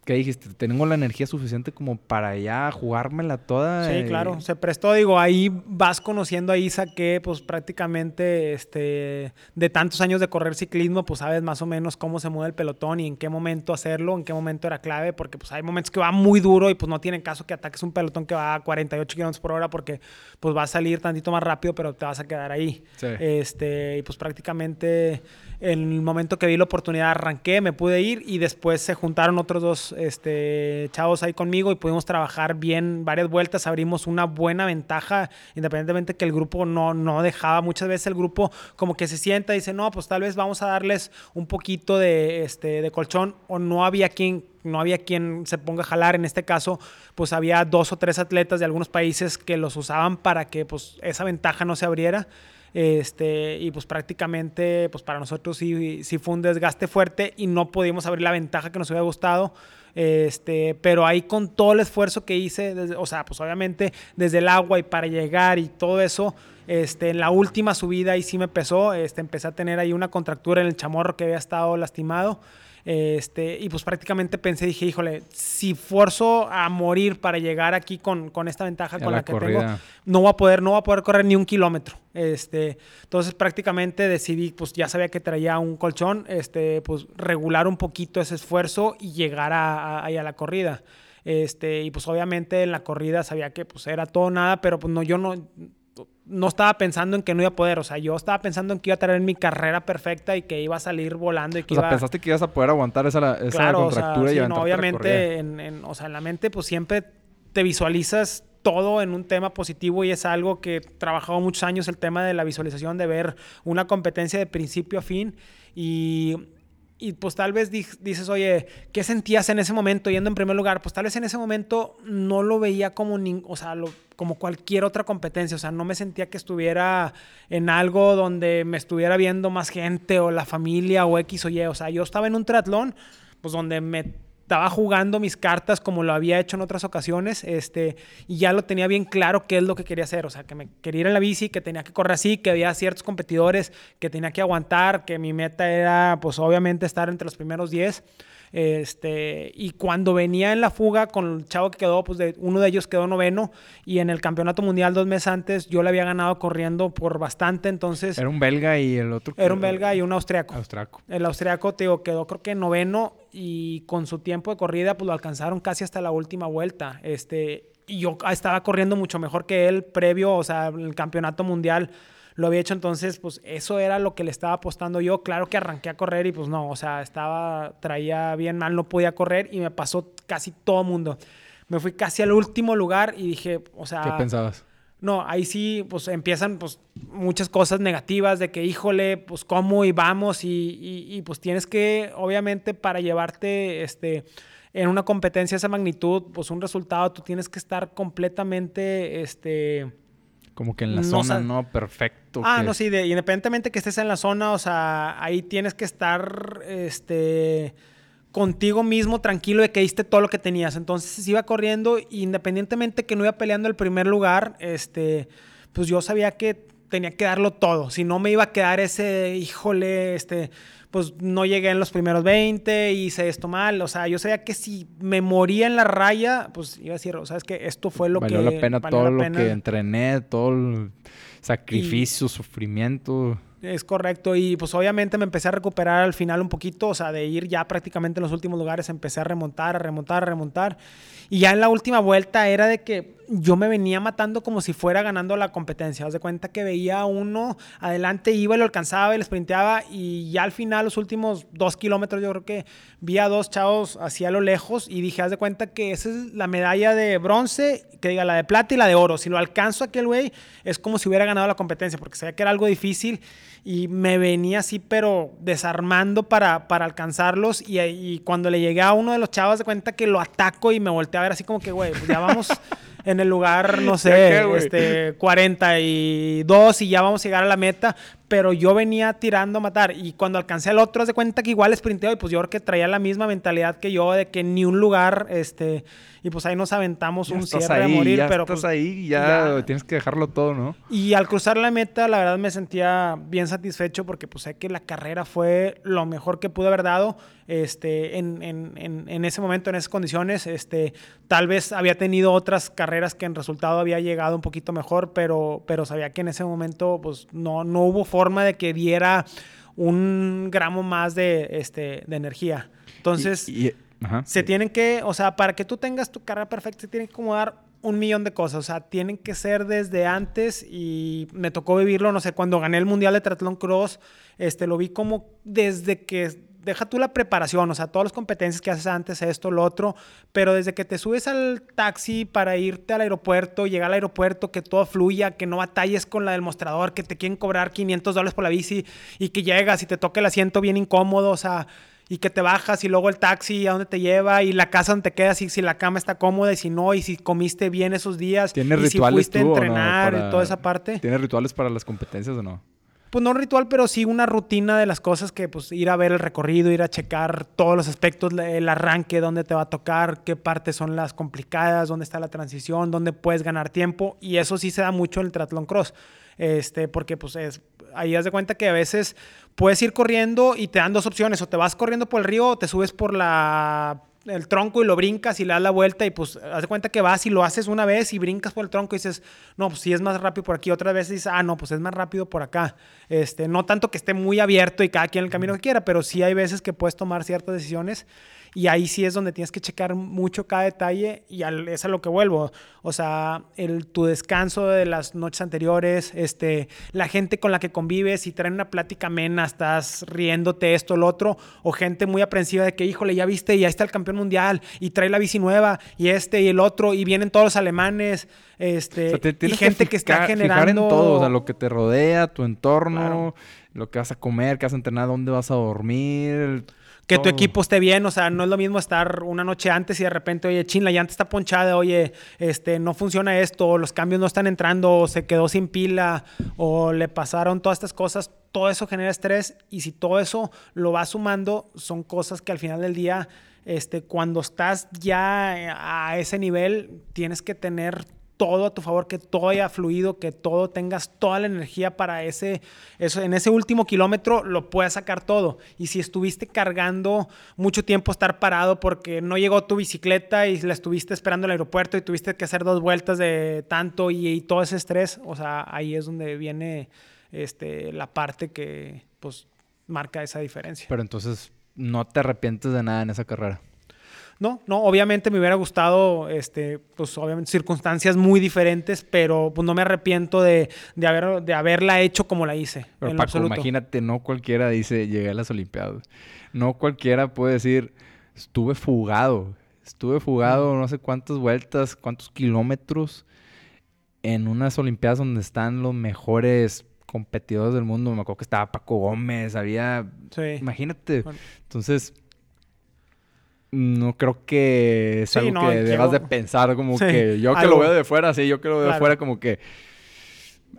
¿Qué dijiste? Tengo la energía suficiente como para ya jugármela toda. Sí, claro. Se prestó, digo, ahí vas conociendo a Isa que pues prácticamente este, de tantos años de correr ciclismo, pues sabes más o menos cómo se mueve el pelotón y en qué momento hacerlo, en qué momento era clave, porque pues hay momentos que va muy duro y pues no tienen caso que ataques un pelotón que va a 48 kilómetros por hora porque pues va a salir tantito más rápido, pero te vas a quedar ahí. Sí. Este, y pues prácticamente en el momento que vi la oportunidad arranqué, me pude ir y después se juntaron otros dos este, chavos ahí conmigo y pudimos trabajar bien varias vueltas, abrimos una buena ventaja, independientemente que el grupo no, no dejaba, muchas veces el grupo como que se sienta y dice, no, pues tal vez vamos a darles un poquito de, este, de colchón o no había quien no había quien se ponga a jalar. En este caso, pues había dos o tres atletas de algunos países que los usaban para que pues, esa ventaja no se abriera. Este, y pues prácticamente, pues para nosotros sí, sí fue un desgaste fuerte y no pudimos abrir la ventaja que nos hubiera gustado. Este, pero ahí con todo el esfuerzo que hice, o sea, pues obviamente desde el agua y para llegar y todo eso, este, en la última subida ahí sí me pesó, este, empecé a tener ahí una contractura en el chamorro que había estado lastimado. Este, y pues prácticamente pensé, dije, híjole, si forzo a morir para llegar aquí con, con esta ventaja con la, que tengo, no voy a poder, no voy a poder correr ni un kilómetro. Este, entonces prácticamente decidí, pues ya sabía que traía un colchón, este, pues regular un poquito ese esfuerzo y llegar a, a la corrida. Este, y pues obviamente en la corrida sabía que pues era todo nada, pero pues no, yo no, no estaba pensando en que no iba a poder, o sea, yo estaba pensando en que iba a tener mi carrera perfecta y que iba a salir volando y que o sea, pensaste que ibas a poder aguantar esa, esa contractura y no, obviamente, en, o sea, en la mente pues siempre te visualizas todo en un tema positivo y es algo que he trabajado muchos años el tema de la visualización, de ver una competencia de principio a fin y y pues tal vez dices, oye, ¿qué sentías en ese momento yendo en primer lugar? Pues tal vez en ese momento no lo veía como, o sea, como cualquier otra competencia, o sea, no me sentía que estuviera en algo donde me estuviera viendo más gente o la familia o X o Y, o sea, yo estaba en un triatlón, pues donde me estaba jugando mis cartas como lo había hecho en otras ocasiones, este, y ya lo tenía bien claro qué es lo que quería hacer, o sea, que me quería ir en la bici, que tenía que correr así, que había ciertos competidores que tenía que aguantar, que mi meta era, pues obviamente, estar entre los primeros 10. Este, y cuando venía en la fuga con el chavo que quedó, pues de, uno de ellos quedó noveno y en el campeonato mundial dos meses antes yo le había ganado corriendo por bastante, entonces... Era un belga y el otro... Era un belga y un austriaco. Austriaco. El austriaco, te digo, quedó creo que noveno y con su tiempo de corrida pues lo alcanzaron casi hasta la última vuelta. Este, y yo estaba corriendo mucho mejor que él previo, o sea, el campeonato mundial lo había hecho, entonces pues eso era lo que le estaba apostando yo. Claro que arranqué a correr y pues no, o sea, estaba, traía bien mal, no podía correr y me pasó casi todo mundo. Me fui casi al último lugar y dije, o sea... ¿Qué pensabas? No, ahí sí, pues empiezan pues muchas cosas negativas de que, híjole, pues cómo y vamos y, y, pues tienes que, obviamente, para llevarte, este, en una competencia de esa magnitud, pues un resultado, tú tienes que estar completamente, este como que en la zona, ¿no? Perfecto. Ah, no, sí, independientemente que estés en la zona, o sea, ahí tienes que estar, este, contigo mismo tranquilo de que diste todo lo que tenías. Entonces iba corriendo, independientemente que no iba peleando el primer lugar, este, pues yo sabía que tenía que darlo todo. Si no me iba a quedar ese, híjole, este, pues no llegué en los primeros 20, hice esto mal. O sea, yo sabía que si me moría en la raya, pues iba a decir, o sea, es que esto fue lo que... valió la pena todo lo que entrené, todo el sacrificio, sufrimiento. Es correcto, y pues obviamente me empecé a recuperar al final un poquito, o sea, de ir ya prácticamente en los últimos lugares, empecé a remontar, a remontar, a remontar. Y ya en la última vuelta era de que yo me venía matando como si fuera ganando la competencia. Haz de cuenta que veía a uno adelante, iba y lo alcanzaba y le sprinteaba. Y ya al final, los últimos dos kilómetros, yo creo que vi a dos chavos hacia lo lejos y dije, haz de cuenta que esa es la medalla de bronce, que diga la de plata y la de oro. Si lo alcanzo a aquel güey, es como si hubiera ganado la competencia, porque sabía que era algo difícil y me venía así, pero desarmando para, para alcanzarlos. Y, y cuando le llegué a uno de los chavos, de cuenta que lo ataco y me volteé a ver así como que, güey, pues ya vamos en el lugar, no sé, este, 42 y ya vamos a llegar a la meta pero yo venía tirando a matar. Y cuando alcancé al otro, haz de cuenta que igual sprinteo y pues yo creo que traía la misma mentalidad que yo de que ni un lugar, este, y pues ahí nos aventamos un cierre a morir, ya pero estás pues, ahí, ya, tienes que dejarlo todo, ¿no? Y al cruzar la meta, la verdad me sentía bien satisfecho porque pues sé que la carrera fue lo mejor que pude haber dado, este, en, en, en, en ese momento, en esas condiciones, este, tal vez había tenido otras carreras que en resultado había llegado un poquito mejor, pero, pero sabía que en ese momento pues no, no hubo forma de que diera un gramo más de, este, de energía. Entonces, se tienen que, o sea, para que tú tengas tu carrera perfecta, se tienen que acomodar un millón de cosas. O sea, tienen que ser desde antes y me tocó vivirlo, no sé, cuando gané el Mundial de Triathlon Cross, este, lo vi como desde que deja tú la preparación, o sea, todas las competencias que haces antes, esto, lo otro, pero desde que te subes al taxi para irte al aeropuerto, llegar al aeropuerto, que todo fluya, que no batalles con la del mostrador, que te quieren cobrar 500 dólares por la bici y que llegas y te toque el asiento bien incómodo, o sea, y que te bajas y luego el taxi a dónde te lleva y la casa donde te quedas y si la cama está cómoda y si no y si comiste bien esos días ¿Tienes y rituales si fuiste a entrenar y toda esa parte. ¿Tienes rituales para las competencias o no? Pues no un ritual, pero sí una rutina de las cosas que pues ir a ver el recorrido, ir a checar todos los aspectos, el arranque, dónde te va a tocar, qué partes son las complicadas, dónde está la transición, dónde puedes ganar tiempo y eso sí se da mucho en el triatlón cross. Este, porque pues es, ahí haz de cuenta que a veces puedes ir corriendo y te dan dos opciones, o te vas corriendo por el río o te subes por la el tronco y lo brincas y le das la vuelta y pues haz de cuenta que vas y lo haces una vez y brincas por el tronco y dices, no, pues sí es más rápido por aquí. Otra vez dices, ah, no, pues es más rápido por acá. Este, no tanto que esté muy abierto y cada quien el camino que quiera, pero sí hay veces que puedes tomar ciertas decisiones y ahí sí es donde tienes que checar mucho cada detalle y es a lo que vuelvo. O sea, el, tu descanso de las noches anteriores, este, la gente con la que convives y traen una plática amena, estás riéndote esto, lo otro, o gente muy aprensiva de que, híjole, ya viste, y ahí está el campeón mundial y trae la bici nueva y este y el otro y vienen todos los alemanes, este, y gente que, está generando... Fijar en todo, o sea, lo que te rodea, tu entorno lo que vas a comer, qué vas a entrenar, dónde vas a dormir. Que tu equipo esté bien, o sea, no es lo mismo estar una noche antes y de repente, oye, chin, la llanta está ponchada, oye, este, no funciona esto, los cambios no están entrando, o se quedó sin pila, o le pasaron todas estas cosas, todo eso genera estrés y si todo eso lo vas sumando, son cosas que al final del día, este, cuando estás ya a ese nivel, tienes que tener todo a tu favor, que todo haya fluido, que todo tengas toda la energía para ese, eso, en ese último kilómetro lo puedas sacar todo. Y si estuviste cargando mucho tiempo estar parado porque no llegó tu bicicleta y la estuviste esperando en el aeropuerto y tuviste que hacer dos vueltas de tanto y, todo ese estrés, o sea, ahí es donde viene este, la parte que pues marca esa diferencia. Pero entonces no te arrepientes de nada en esa carrera. No, no, obviamente me hubiera gustado, este, pues obviamente circunstancias muy diferentes, pero pues no me arrepiento de, de, haber, de haberla hecho como la hice. Pero Paco, imagínate, no cualquiera dice llegué a las Olimpiadas. No cualquiera puede decir estuve fugado. Estuve fugado no sé cuántas vueltas, cuántos kilómetros en unas Olimpiadas donde están los mejores competidores del mundo. Me acuerdo que estaba Paco Gómez, había... Sí. Imagínate. Entonces no creo que es algo que debas de pensar como que yo que lo veo de fuera, sí, yo que lo veo de fuera como que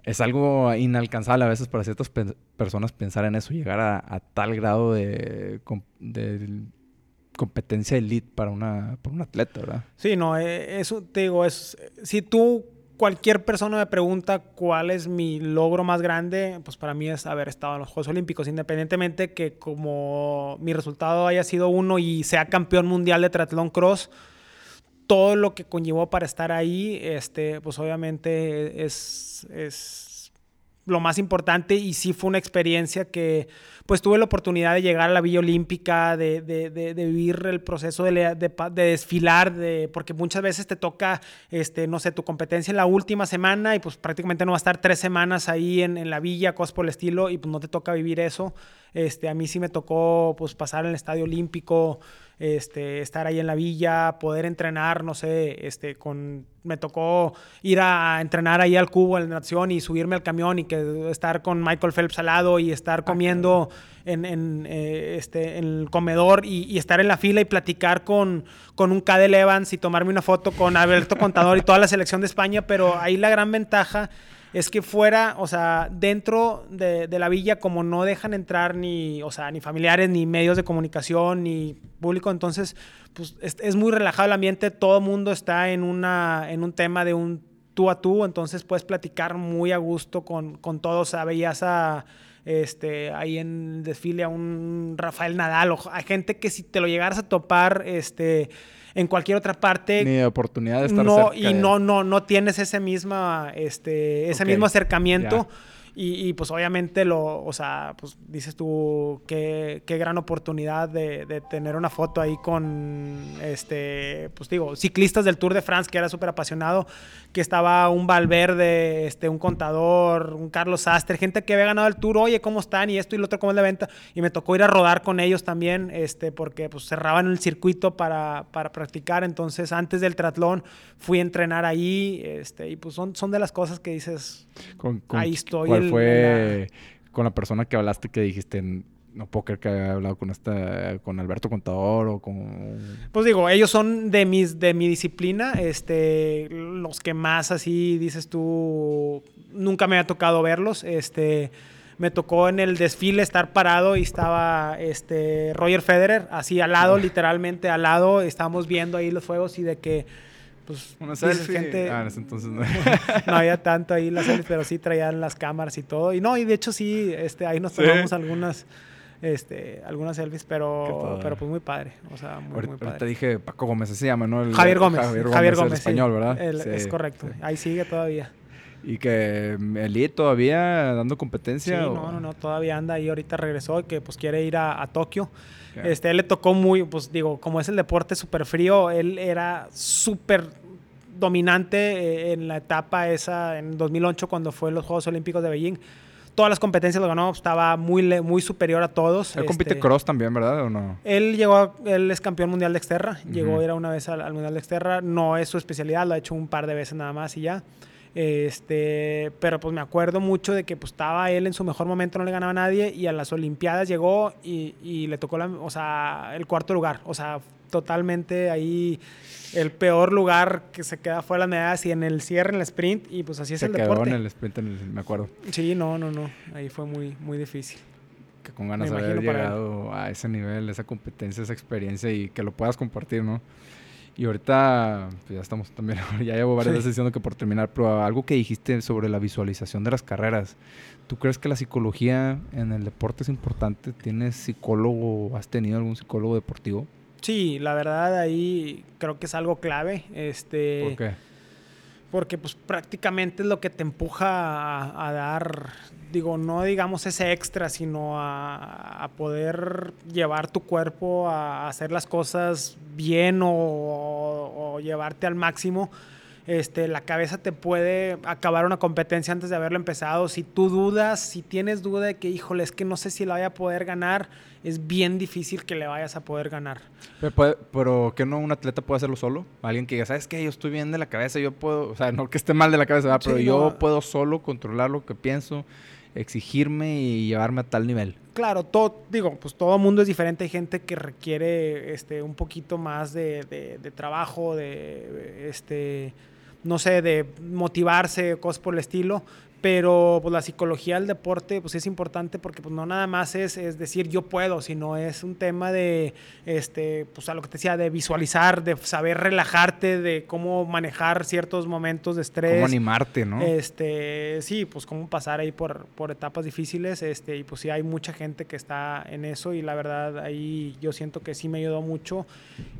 es algo inalcanzable a veces para ciertas personas pensar en eso, llegar a, tal grado de, de, competencia elite para una para un atleta, ¿verdad? Sí, no, eh, eso te digo, es si tú cualquier persona me pregunta cuál es mi logro más grande, pues para mí es haber estado en los Juegos Olímpicos, independientemente que como mi resultado haya sido uno y sea campeón mundial de triatlón cross, todo lo que conllevó para estar ahí, este, pues obviamente es, es lo más importante y sí fue una experiencia que pues tuve la oportunidad de llegar a la Villa Olímpica, de, de, vivir el proceso de, desfilar, de, porque muchas veces te toca, este, no sé, tu competencia en la última semana y pues prácticamente no va a estar tres semanas ahí en, en la villa, cosas por el estilo, y pues no te toca vivir eso. Este, a mí sí me tocó pues pasar en el Estadio Olímpico, este, estar ahí en la villa, poder entrenar, no sé, este, con, me tocó ir a entrenar ahí al cubo en la natación y subirme al camión y que estar con Michael Phelps al lado y estar ah, comiendo en, en, eh, este, en el comedor y, estar en la fila y platicar con, con un Cadel Evans y tomarme una foto con Alberto Contador y toda la selección de España, pero ahí la gran ventaja es que fuera, o sea, dentro de, la villa, como no dejan entrar ni, o sea, ni familiares, ni medios de comunicación, ni público, entonces, pues es, muy relajado el ambiente, todo el mundo está en, una, en un tema de un tú a tú, entonces puedes platicar muy a gusto con, con todos, o a este, ahí en desfile a un Rafael Nadal, o a gente que si te lo llegaras a topar, este, en cualquier otra parte. Ni oportunidad de estar no, Y no, no, no tienes ese misma, este, ese mismo acercamiento. Y, pues obviamente lo, o sea, pues dices tú qué, qué gran oportunidad de, tener una foto ahí con, este, pues digo, ciclistas del Tour de France, que era súper apasionado, que estaba un Valverde, este, un contador, un Carlos Sastre, gente que había ganado el Tour, oye, ¿cómo están? Y esto y lo otro, ¿cómo es la venta? Y me tocó ir a rodar con ellos también, este, porque pues cerraban el circuito para, para practicar, entonces antes del triatlón fui a entrenar ahí, este, y pues son, son de las cosas que dices, ahí estoy fue con la persona que hablaste que dijiste, no puedo creer que haya hablado con esta, con Alberto Contador o con... Pues digo, ellos son de mis, de mi disciplina, este, los que más así dices tú, nunca me ha tocado verlos, este, me tocó en el desfile estar parado y estaba este Roger Federer así al lado, literalmente al lado, estábamos viendo ahí los fuegos y de que pues una selfie. ah, en ese entonces no. no había tanto ahí las selfies, pero sí traían las cámaras y todo. Y no, y de hecho sí, este, ahí nos tomamos algunas, este, algunas selfies, pero, pero pues muy padre. O sea, muy, muy padre. Te dije Paco Gómez, se llama, ¿no? Javier Gómez. Javier Gómez, español, ¿verdad? es correcto. Ahí sigue todavía. Y que Eli todavía dando competencia. Sí, no, no, no, todavía anda ahí. Ahorita regresó y que pues quiere ir a, a Tokio. Este, él le tocó muy, pues digo, como es el deporte súper frío, él era súper dominante eh, en la etapa esa en 2008 cuando fue los Juegos Olímpicos de Beijing. Todas las competencias lo ganó, estaba muy, muy superior a todos. Él compite este, cross también, ¿verdad? ¿O no? Él llegó, él es campeón mundial de Exterra, llegó a ir una vez al, Mundial de Exterra, no es su especialidad, lo ha hecho un par de veces nada más y ya. Este, pero pues me acuerdo mucho de que pues estaba él en su mejor momento, no le ganaba a nadie y a las Olimpiadas llegó y, y le tocó la, o sea, el cuarto lugar, o sea, totalmente ahí el peor lugar que se queda fue las medallas y en el cierre, en el sprint, y pues así es Se el quedó deporte. en el sprint, en el- me acuerdo. Sí, no, no, no, ahí fue muy, muy difícil. Que con ganas de haber llegado a ese nivel, esa competencia, esa experiencia y que lo puedas compartir, ¿no? Y ahorita, pues ya estamos también, ya llevo varias Sí. veces diciendo que por terminar, pero algo que dijiste sobre la visualización de las carreras. ¿Tú crees que la psicología en el deporte es importante? ¿Tienes psicólogo? ¿Has tenido algún psicólogo deportivo? Sí, la verdad ahí creo que es algo clave. Este, ¿Por qué? Porque pues prácticamente es lo que te empuja a, a dar, digo, no digamos ese extra, sino a, a poder llevar tu cuerpo a hacer las cosas bien o, o llevarte al máximo. Este, la cabeza te puede acabar una competencia antes de haberlo empezado. Si tú dudas, si tienes duda de que, híjole, es que no sé si la voy a poder ganar, es bien difícil que le vayas a poder ganar. Pero, pero ¿qué no un atleta puede hacerlo solo? Alguien que diga, ¿sabes qué? Yo estoy bien de la cabeza, yo puedo, o sea, no que esté mal de la cabeza, ¿verdad? Sí, pero yo no. puedo solo controlar lo que pienso, exigirme y llevarme a tal nivel. Claro, todo, digo, pues todo mundo es diferente. Hay gente que requiere este, un poquito más de, de- de trabajo, de, este, no sé, de motivarse, cosas por el estilo. Pero pues, la psicología del deporte pues, es importante porque pues, no nada más es, es decir yo puedo, sino es un tema de, este, pues, a lo que te decía, de visualizar, de saber relajarte, de cómo manejar ciertos momentos de estrés. Cómo animarte, ¿no? Este, sí, pues cómo pasar ahí por, por etapas difíciles, este, y pues sí hay mucha gente que está en eso y la verdad ahí yo siento que sí me ayudó mucho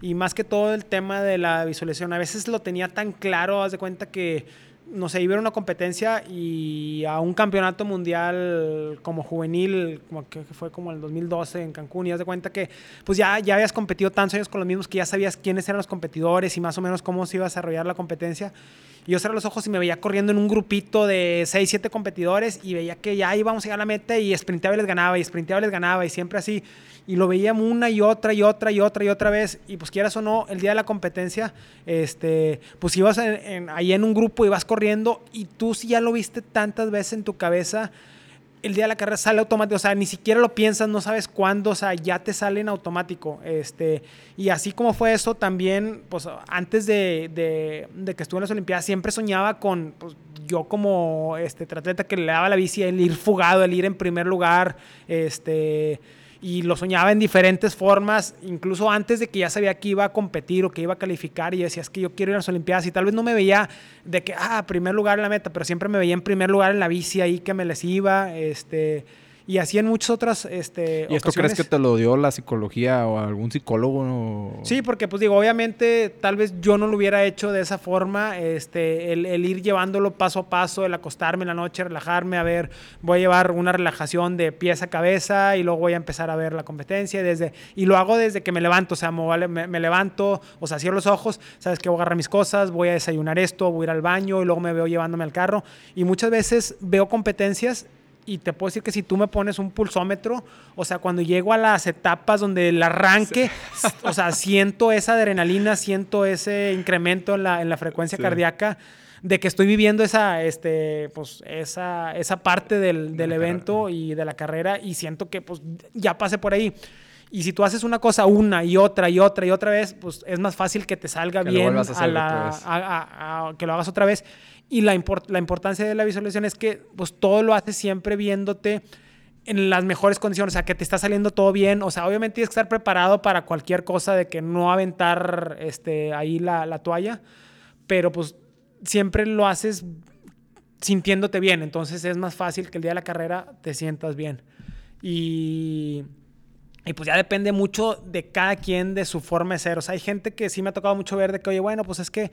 y más que todo el tema de la visualización, a veces lo tenía tan claro, haz de cuenta que no sé, iba a una competencia y a un campeonato mundial como juvenil, como que fue como el 2012 en Cancún, y haz de cuenta que pues ya, ya habías competido tantos años con los mismos que ya sabías quiénes eran los competidores y más o menos cómo se iba a desarrollar la competencia. Y yo cerré los ojos y me veía corriendo en un grupito de 6, 7 competidores y veía que ya íbamos a llegar a la meta y sprinteaba y les ganaba y sprinteaba y les ganaba y siempre así. Y lo veía una y otra y otra y otra y otra vez. Y pues quieras o no, el día de la competencia, este, pues ibas en- en- ahí en un grupo, ibas corriendo y tú si ya lo viste tantas veces en tu cabeza, el día de la carrera sale automático, o sea, ni siquiera lo piensas, no sabes cuándo, o sea, ya te sale en automático. Este, y así como fue eso, también, pues antes de, de- que estuve en las Olimpiadas, siempre soñaba con, pues, yo como este, triatleta que le daba la bici, el ir fugado, el ir en primer lugar, este, y lo soñaba en diferentes formas, incluso antes de que ya sabía que iba a competir o que iba a calificar y decía, es que yo quiero ir a las Olimpiadas y tal vez no me veía de que, ah, primer lugar en la meta, pero siempre me veía en primer lugar en la bici ahí que me les iba, este, y así en muchas otras, este, ¿Y esto crees que te lo dio la psicología o algún psicólogo? o- Sí, porque pues digo, obviamente tal vez yo no lo hubiera hecho de esa forma, este, el, el ir llevándolo paso a paso, el acostarme en la noche, relajarme, a ver, voy a llevar una relajación de pies a cabeza y luego voy a empezar a ver la competencia desde, y lo hago desde que me levanto, o sea, me, vale- me- me levanto, o sea, cierro los ojos, sabes que voy a agarrar mis cosas, voy a desayunar esto, voy a ir al baño y luego me veo llevándome al carro. Y muchas veces veo competencias y te puedo decir que si tú me pones un pulsómetro, o sea, cuando llego a las etapas donde el arranque, o sea, siento esa adrenalina, siento ese incremento en la, en la frecuencia Sí. cardíaca de que estoy viviendo esa, este, pues, esa, esa parte del, del evento y de la carrera y siento que pues ya pasé por ahí. Y si tú haces una cosa una y otra y otra y otra vez, pues es más fácil que te salga Que bien a la- a- a- que lo hagas otra vez. Y la, import- la importancia de la visualización es que pues todo lo haces siempre viéndote en las mejores condiciones, o sea, que te está saliendo todo bien, o sea, obviamente tienes que estar preparado para cualquier cosa de que no aventar este, ahí la, la toalla, pero pues siempre lo haces sintiéndote bien, entonces es más fácil que el día de la carrera te sientas bien. Y, y pues ya depende mucho de cada quien, de su forma de ser. O sea, hay gente que sí me ha tocado mucho ver de que, oye, bueno, pues es que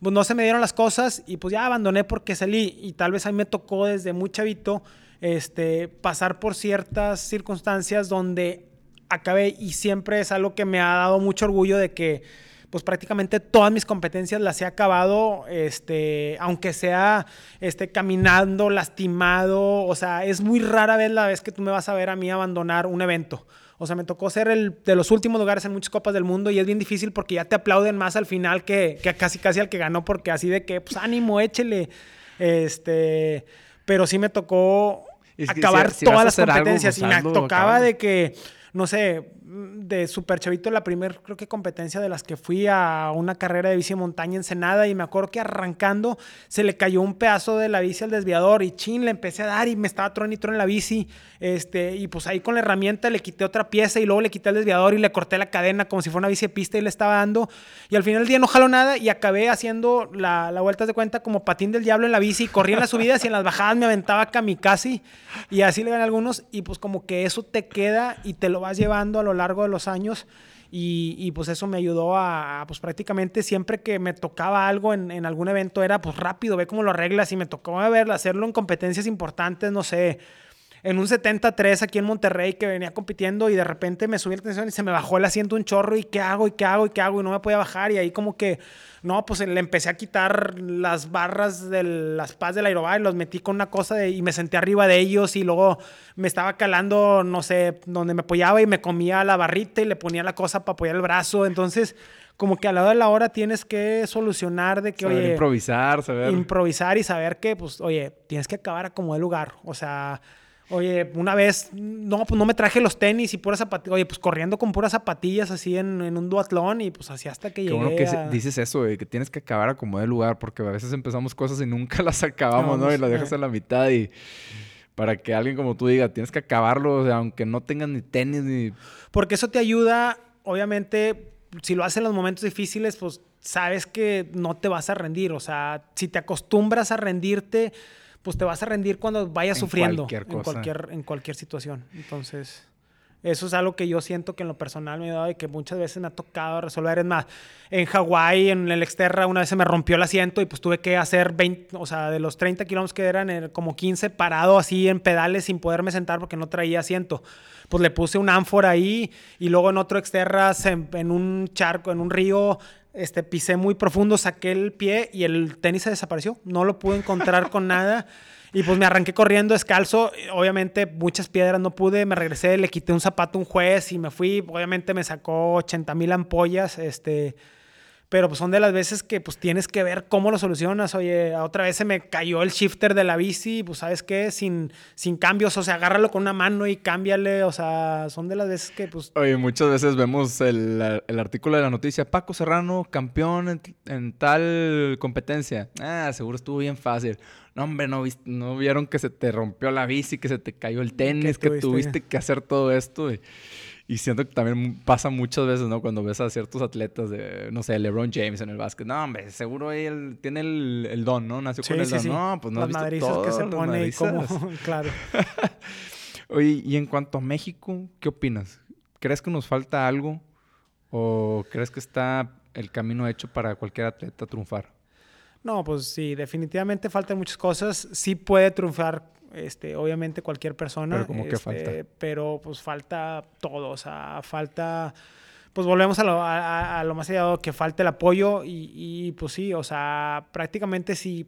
pues, no se me dieron las cosas y pues ya abandoné porque salí. Y tal vez a mí me tocó desde muy chavito este, pasar por ciertas circunstancias donde acabé y siempre es algo que me ha dado mucho orgullo de que pues prácticamente todas mis competencias las he acabado, este, aunque sea este, caminando, lastimado, o sea, es muy rara vez la vez que tú me vas a ver a mí abandonar un evento. O sea, me tocó ser el de los últimos lugares en muchas copas del mundo y es bien difícil porque ya te aplauden más al final que, que casi casi al que ganó porque así de que, pues ánimo, échele. Este, pero sí me tocó acabar todas las competencias. y me tocaba de que, no sé, de super chavito la primera, creo que competencia de las que fui a una carrera de bici montaña en Senada y me acuerdo que arrancando se le cayó un pedazo de la bici al desviador y chin, le empecé a dar y me estaba tron y en la bici, este, y pues ahí con la herramienta le quité otra pieza y luego le quité el desviador y le corté la cadena como si fuera una bici de pista y le estaba dando y al final del día no jaló nada y acabé haciendo la, la vuelta de cuenta como patín del diablo en la bici, corría en las subidas y en las bajadas me aventaba kamikaze y así le gané algunos y pues como que eso te queda y te lo vas llevando a lo largo de los años. Y, pues eso me ayudó a, pues prácticamente siempre que me tocaba algo en, algún evento era pues rápido, ve cómo lo arreglas y me tocó ver, hacerlo en competencias importantes, no sé, en un 73 aquí en Monterrey que venía compitiendo y de repente me subí la tensión y se me bajó el asiento un chorro y qué hago y qué hago y qué hago y no me podía bajar y ahí como que no, pues le empecé a quitar las barras de las paz del aerobar y los metí con una cosa y me senté arriba de ellos y luego me estaba calando, no sé, donde me apoyaba y me comía la barrita y le ponía la cosa para apoyar el brazo. Entonces, como que a la hora de la hora tienes que solucionar de que, saber oye... improvisar, saber... Improvisar y saber que, pues, oye, tienes que acabar a como el lugar. O sea, Oye, una vez, no, pues no me traje los tenis y puras zapatillas. Oye, pues corriendo con puras zapatillas así en, un duatlón y pues así hasta que Qué Bueno que dices eso, que tienes que acabar a como de lugar, porque a veces empezamos cosas y nunca las acabamos, ¿no? Y las dejas a la mitad y para que alguien como tú diga, tienes que acabarlo, o sea, aunque no tengas ni tenis ni... Porque eso te ayuda, obviamente, si lo haces en los momentos difíciles, pues sabes que no te vas a rendir, o sea, si te acostumbras a rendirte pues te vas a rendir cuando vayas sufriendo en cualquier, en cualquier situación. Entonces, eso es algo que yo siento que en lo personal me ha dado y que muchas veces me ha tocado resolver. Es más, en Hawái, en el Exterra, una vez se me rompió el asiento y pues tuve que hacer 20, o sea, de los 30 kilómetros que eran, como 15 parado así en pedales sin poderme sentar porque no traía asiento. Pues le puse un ánfora ahí y luego en otro Exterra, en un charco, en un río, este, pisé muy profundo, saqué el pie y el tenis se desapareció. No lo pude encontrar con nada. Y pues me arranqué corriendo descalzo. Obviamente muchas piedras no pude. Me regresé, le quité un zapato a un juez y me fui. Obviamente me sacó 80 mil ampollas. Este, pero pues son de las veces que pues tienes que ver cómo lo solucionas. Oye, otra vez se me cayó el shifter de la bici, pues sabes qué, sin, sin cambios, o sea, agárralo con una mano y cámbiale, o sea, son de las veces que pues... Oye, muchas veces vemos el, artículo de la noticia, Paco Serrano, campeón en, tal competencia. Ah, seguro estuvo bien fácil. No, hombre, no, no vieron que se te rompió la bici, que se te cayó el tenis, que tuviste que hacer todo esto. Y, y siento que también pasa muchas veces, ¿no? Cuando ves a ciertos atletas de, no sé, LeBron James en el básquet. No, hombre, seguro él tiene el, don, ¿no? Nació con el don. No, pues no Las has visto que se pone como... claro. Oye, y en cuanto a México, ¿qué opinas? ¿Crees que nos falta algo? ¿O crees que está el camino hecho para cualquier atleta triunfar? No, pues sí, definitivamente faltan muchas cosas. Sí puede triunfar este, obviamente cualquier persona. Pero como que falta. Este, pero pues falta todo, o sea, falta, pues volvemos a lo, a, lo más allá que falta el apoyo y, y, pues sí, o sea, prácticamente si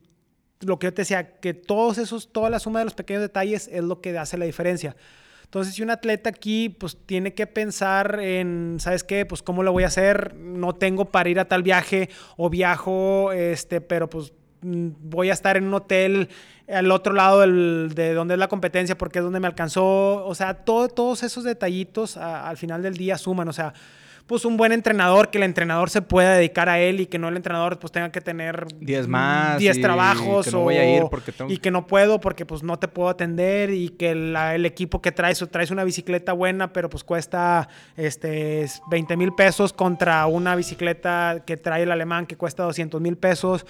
lo que yo te decía, que todos esos, toda la suma de los pequeños detalles es lo que hace la diferencia. Entonces, si un atleta aquí, pues tiene que pensar en, ¿sabes qué? Pues cómo lo voy a hacer, no tengo para ir a tal viaje o viajo, este, pero pues mm, voy a estar en un hotel al otro lado de donde es la competencia porque es donde me alcanzó. O sea, todos esos detallitos al final del día suman. O sea, pues un buen entrenador, que el entrenador se pueda dedicar a él y que no el entrenador pues tenga que tener 10 más, 10 trabajos que no voy a ir porque y que no puedo porque pues no te puedo atender y que el equipo que traes, traes una bicicleta buena pero pues cuesta este 20 mil pesos contra una bicicleta que trae el alemán que cuesta 200 mil pesos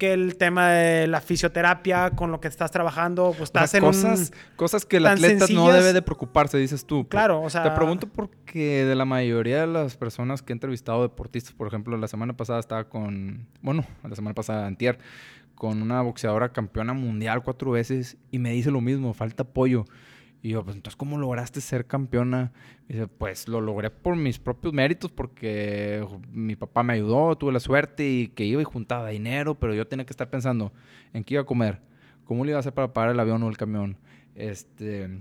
que el tema de la fisioterapia con lo que estás trabajando, pues estás en cosas, cosas que el atleta no debe de preocuparse, dices tú. Claro, o sea... Te pregunto porque de la mayoría de las personas que he entrevistado deportistas, por ejemplo, la semana pasada estaba con, bueno, la semana pasada antier, con una boxeadora campeona mundial cuatro veces y me dice lo mismo, falta apoyo. Y yo, pues entonces, ¿cómo lograste ser campeona? Y dice, pues lo logré por mis propios méritos, porque mi papá me ayudó, tuve la suerte y que iba y juntaba dinero, pero yo tenía que estar pensando en qué iba a comer, cómo le iba a hacer para pagar el avión o el camión, este,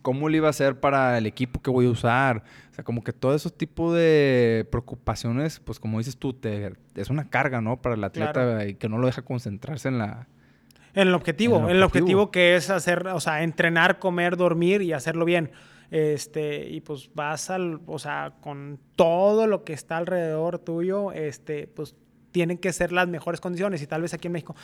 cómo le iba a hacer para el equipo que voy a usar. O sea, como que todo ese tipo de preocupaciones, pues como dices tú, te, es una carga, ¿no? Para el atleta y que no lo deja concentrarse en la, En el objetivo, en el objetivo, que es hacer, o sea, entrenar, comer, dormir y hacerlo bien. Este, y pues vas al, o sea, con todo lo que está alrededor tuyo, este, pues tienen que ser las mejores condiciones. Y tal vez aquí en México,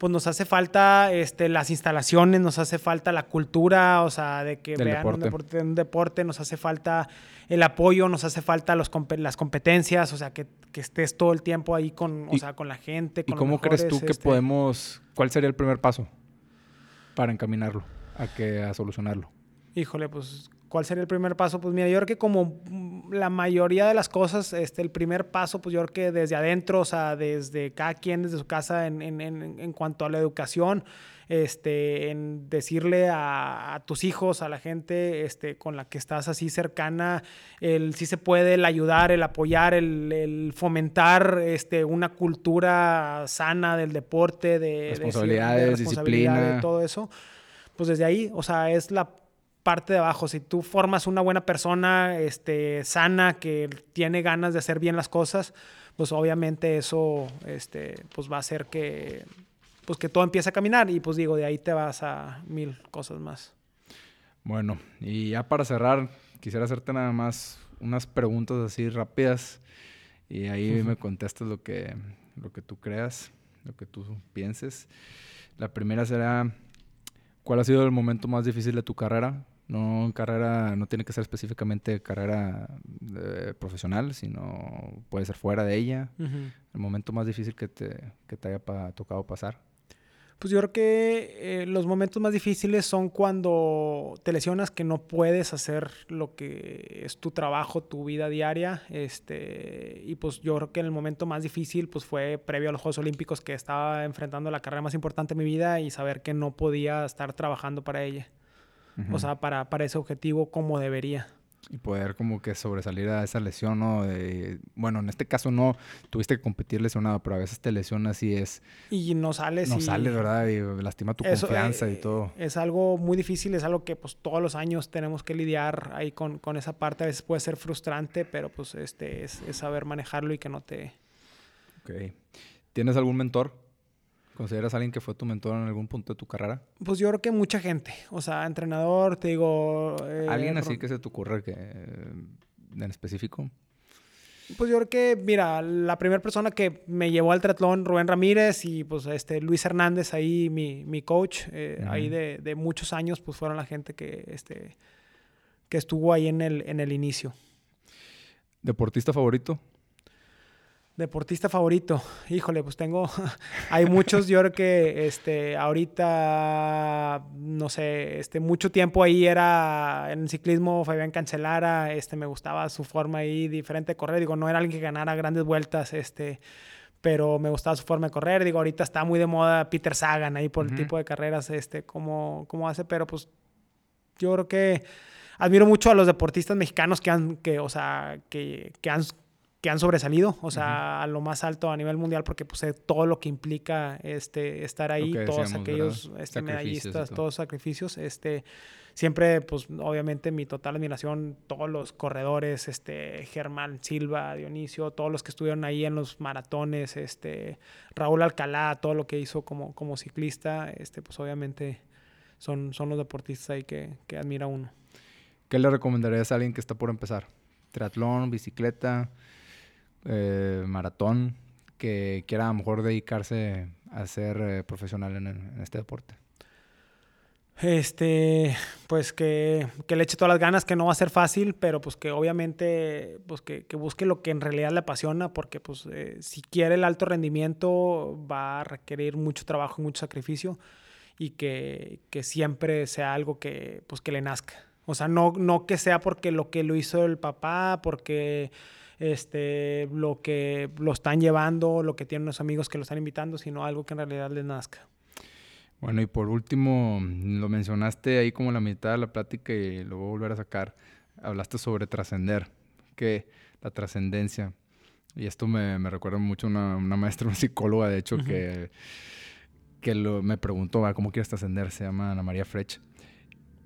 pues nos hace falta este, las instalaciones, nos hace falta la cultura, o sea, de que vean Un, deporte, un deporte, nos hace falta el apoyo, nos hace falta los, las competencias, o sea, que, que, estés todo el tiempo ahí con, o sea, con la gente. Con ¿Y cómo crees tú que este podemos, cuál sería el primer paso para encaminarlo a, que, a solucionarlo? Híjole, pues ¿Cuál sería el primer paso? Pues mira, yo creo que como la mayoría de las cosas, este, el primer paso, pues yo creo que desde adentro, o sea, desde cada quien, desde su casa, en, en, en, cuanto a la educación, este, en decirle a, tus hijos, a la gente este, con la que estás así cercana, el si se puede, el ayudar, el apoyar, el, el fomentar este, una cultura sana del deporte, de responsabilidades, de, disciplina, de todo eso. Pues desde ahí, o sea, es la parte de abajo. Si tú formas una buena persona, este, sana, que tiene ganas de hacer bien las cosas, pues obviamente eso, este, pues va a hacer que, pues que todo empiece a caminar y pues digo, de ahí te vas a mil cosas más. Bueno, y ya para cerrar, quisiera hacerte nada más unas preguntas así rápidas y ahí me contestas lo que, lo que tú creas, lo que tú pienses. La primera será, ¿cuál ha sido el momento más difícil de tu carrera? No en carrera, no tiene que ser específicamente carrera eh, profesional, sino puede ser fuera de ella. El momento más difícil que te, que te haya tocado pasar. Pues yo creo que eh, los momentos más difíciles son cuando te lesionas que no puedes hacer lo que es tu trabajo, tu vida diaria. Este, y pues yo creo que el momento más difícil pues fue previo a los Juegos Olímpicos que estaba enfrentando la carrera más importante de mi vida y saber que no podía estar trabajando para ella o sea, para, para ese objetivo como debería. Y poder como que sobresalir a esa lesión, ¿no? bueno, en este caso no tuviste que competir lesionado, pero a veces te lesionas y es... Y no sales. No sales, ¿verdad? Y lastima tu confianza y eh, todo. Es algo muy difícil, es algo que pues todos los años tenemos que lidiar ahí con, con esa parte. A veces puede ser frustrante, pero pues este es, es saber manejarlo y que no te... Ok. ¿Tienes algún mentor? ¿Consideras a alguien que fue tu mentor en algún punto de tu carrera? Pues yo creo que mucha gente. O sea, entrenador, te digo... Eh, ¿Alguien así que se te ocurre que, en específico? Pues yo creo que, mira, la primera persona que me llevó al triatlón, Rubén Ramírez y pues este Luis Hernández, ahí mi, mi coach, eh, ahí de, de, muchos años, pues fueron la gente que, este, que estuvo ahí en el, en el inicio. ¿Deportista favorito? Deportista favorito. Híjole, pues tengo. hay muchos. Yo creo que este, ahorita, no sé, este, mucho tiempo ahí era en el ciclismo Fabián Cancelara. Este, me gustaba su forma ahí diferente de correr. Digo, no era alguien que ganara grandes vueltas, este, pero me gustaba su forma de correr. Digo, ahorita está muy de moda Peter Sagan ahí por el tipo de carreras, este, cómo, cómo hace, pero pues yo creo que admiro mucho a los deportistas mexicanos que han, que, o sea, que, que han que han sobresalido, o sea, a lo más alto a nivel mundial, porque pues todo lo que implica este, estar ahí, todos aquellos este, medallistas, todos sacrificios, este, siempre, pues obviamente mi total admiración, todos los corredores, este, Germán Silva, Dionisio, todos los que estuvieron ahí en los maratones, este, Raúl Alcalá, todo lo que hizo como, como ciclista, este, pues obviamente son, son los deportistas ahí que, que admira uno. ¿Qué le recomendarías a alguien que está por empezar? Triatlón, bicicleta, eh, maratón que quiera a lo mejor dedicarse a ser eh, profesional en, este deporte? Este, pues que, le eche todas las ganas, que no va a ser fácil, pero pues que obviamente, pues que, busque lo que en realidad le apasiona, porque pues eh, si quiere el alto rendimiento va a requerir mucho trabajo y mucho sacrificio y que, siempre sea algo que, pues que le nazca. O sea, no, no que sea porque lo que lo hizo el papá, porque este, lo que lo están llevando, lo que tienen los amigos que lo están invitando, sino algo que en realidad les nazca. Bueno, y por último, lo mencionaste ahí como la mitad de la plática y lo voy a volver a sacar. Hablaste sobre trascender, que la trascendencia. Y esto me, me recuerda mucho a una, una, maestra, una psicóloga, de hecho, que, que lo, me preguntó, ¿cómo quieres trascender? Se llama Ana María Frech.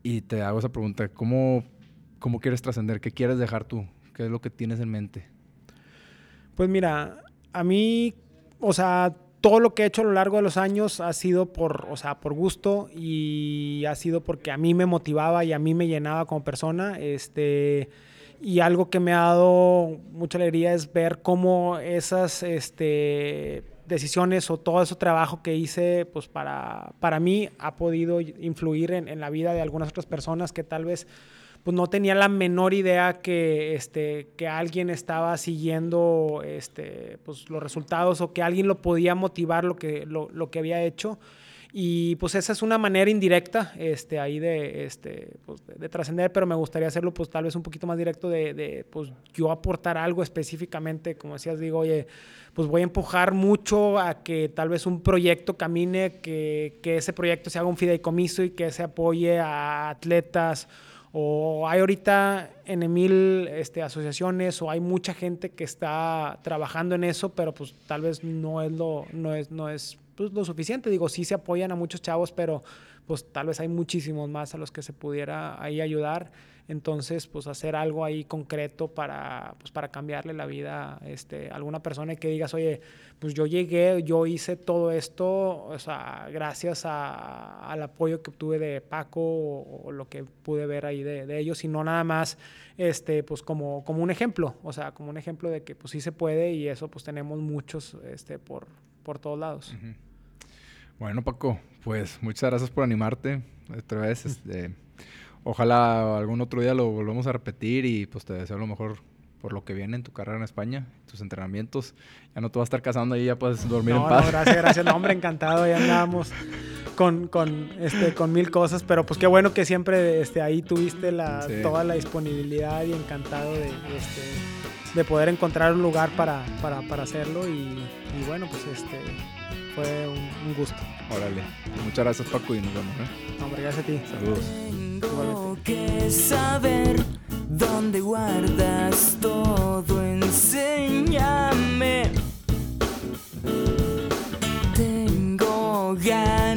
Y te hago esa pregunta, ¿cómo, cómo quieres trascender? ¿Qué quieres dejar tú? ¿Qué es lo que tienes en mente? Pues mira, a mí, o sea, todo lo que he hecho a lo largo de los años ha sido por, o sea, por gusto y ha sido porque a mí me motivaba y a mí me llenaba como persona. Este, y algo que me ha dado mucha alegría es ver cómo esas este, decisiones o todo ese trabajo que hice, pues para, para mí ha podido influir en, en la vida de algunas otras personas que tal vez pues no tenía la menor idea que, este, que alguien estaba siguiendo este, pues, los resultados o que alguien lo podía motivar lo que, lo, lo que había hecho. Y pues esa es una manera indirecta este, ahí de, este, pues, de, trascender, pero me gustaría hacerlo pues tal vez un poquito más directo de, de, pues yo aportar algo específicamente, como decías, digo, oye, pues voy a empujar mucho a que tal vez un proyecto camine, que, que ese proyecto se haga un fideicomiso y que se apoye a atletas o hay ahorita en mil este, asociaciones o hay mucha gente que está trabajando en eso, pero pues tal vez no es lo, no es, no es pues, lo suficiente. Digo, sí se apoyan a muchos chavos, pero pues tal vez hay muchísimos más a los que se pudiera ahí ayudar. Entonces, pues hacer algo ahí concreto para, pues, para cambiarle la vida este, a alguna persona y que digas, oye, pues yo llegué, yo hice todo esto, o sea, gracias a, al apoyo que obtuve de Paco o, o lo que pude ver ahí de, de, ellos y no nada más, este, pues como, como un ejemplo, o sea, como un ejemplo de que pues sí se puede y eso pues tenemos muchos este, por, por todos lados. Uh -huh. Bueno, Paco, pues muchas gracias por animarte otra vez. Este, ojalá algún otro día lo volvamos a repetir y pues te deseo lo mejor por lo que viene en tu carrera en España, tus entrenamientos. Ya no te vas a estar casando ahí, ya puedes dormir no, en paz. No, gracias, gracias. No, hombre, encantado. Ya andábamos con, con, este, con mil cosas, pero pues qué bueno que siempre este, ahí tuviste la, sí. toda la disponibilidad y encantado de, este, de poder encontrar un lugar para, para, para hacerlo. Y, y, bueno, pues este fue un, un gusto. Órale, muchas gracias Paco y nos vemos. ¿eh? Hombre, gracias a ti. Saludos. Tengo que saber dónde guardas todo, enséñame. Tengo ganas.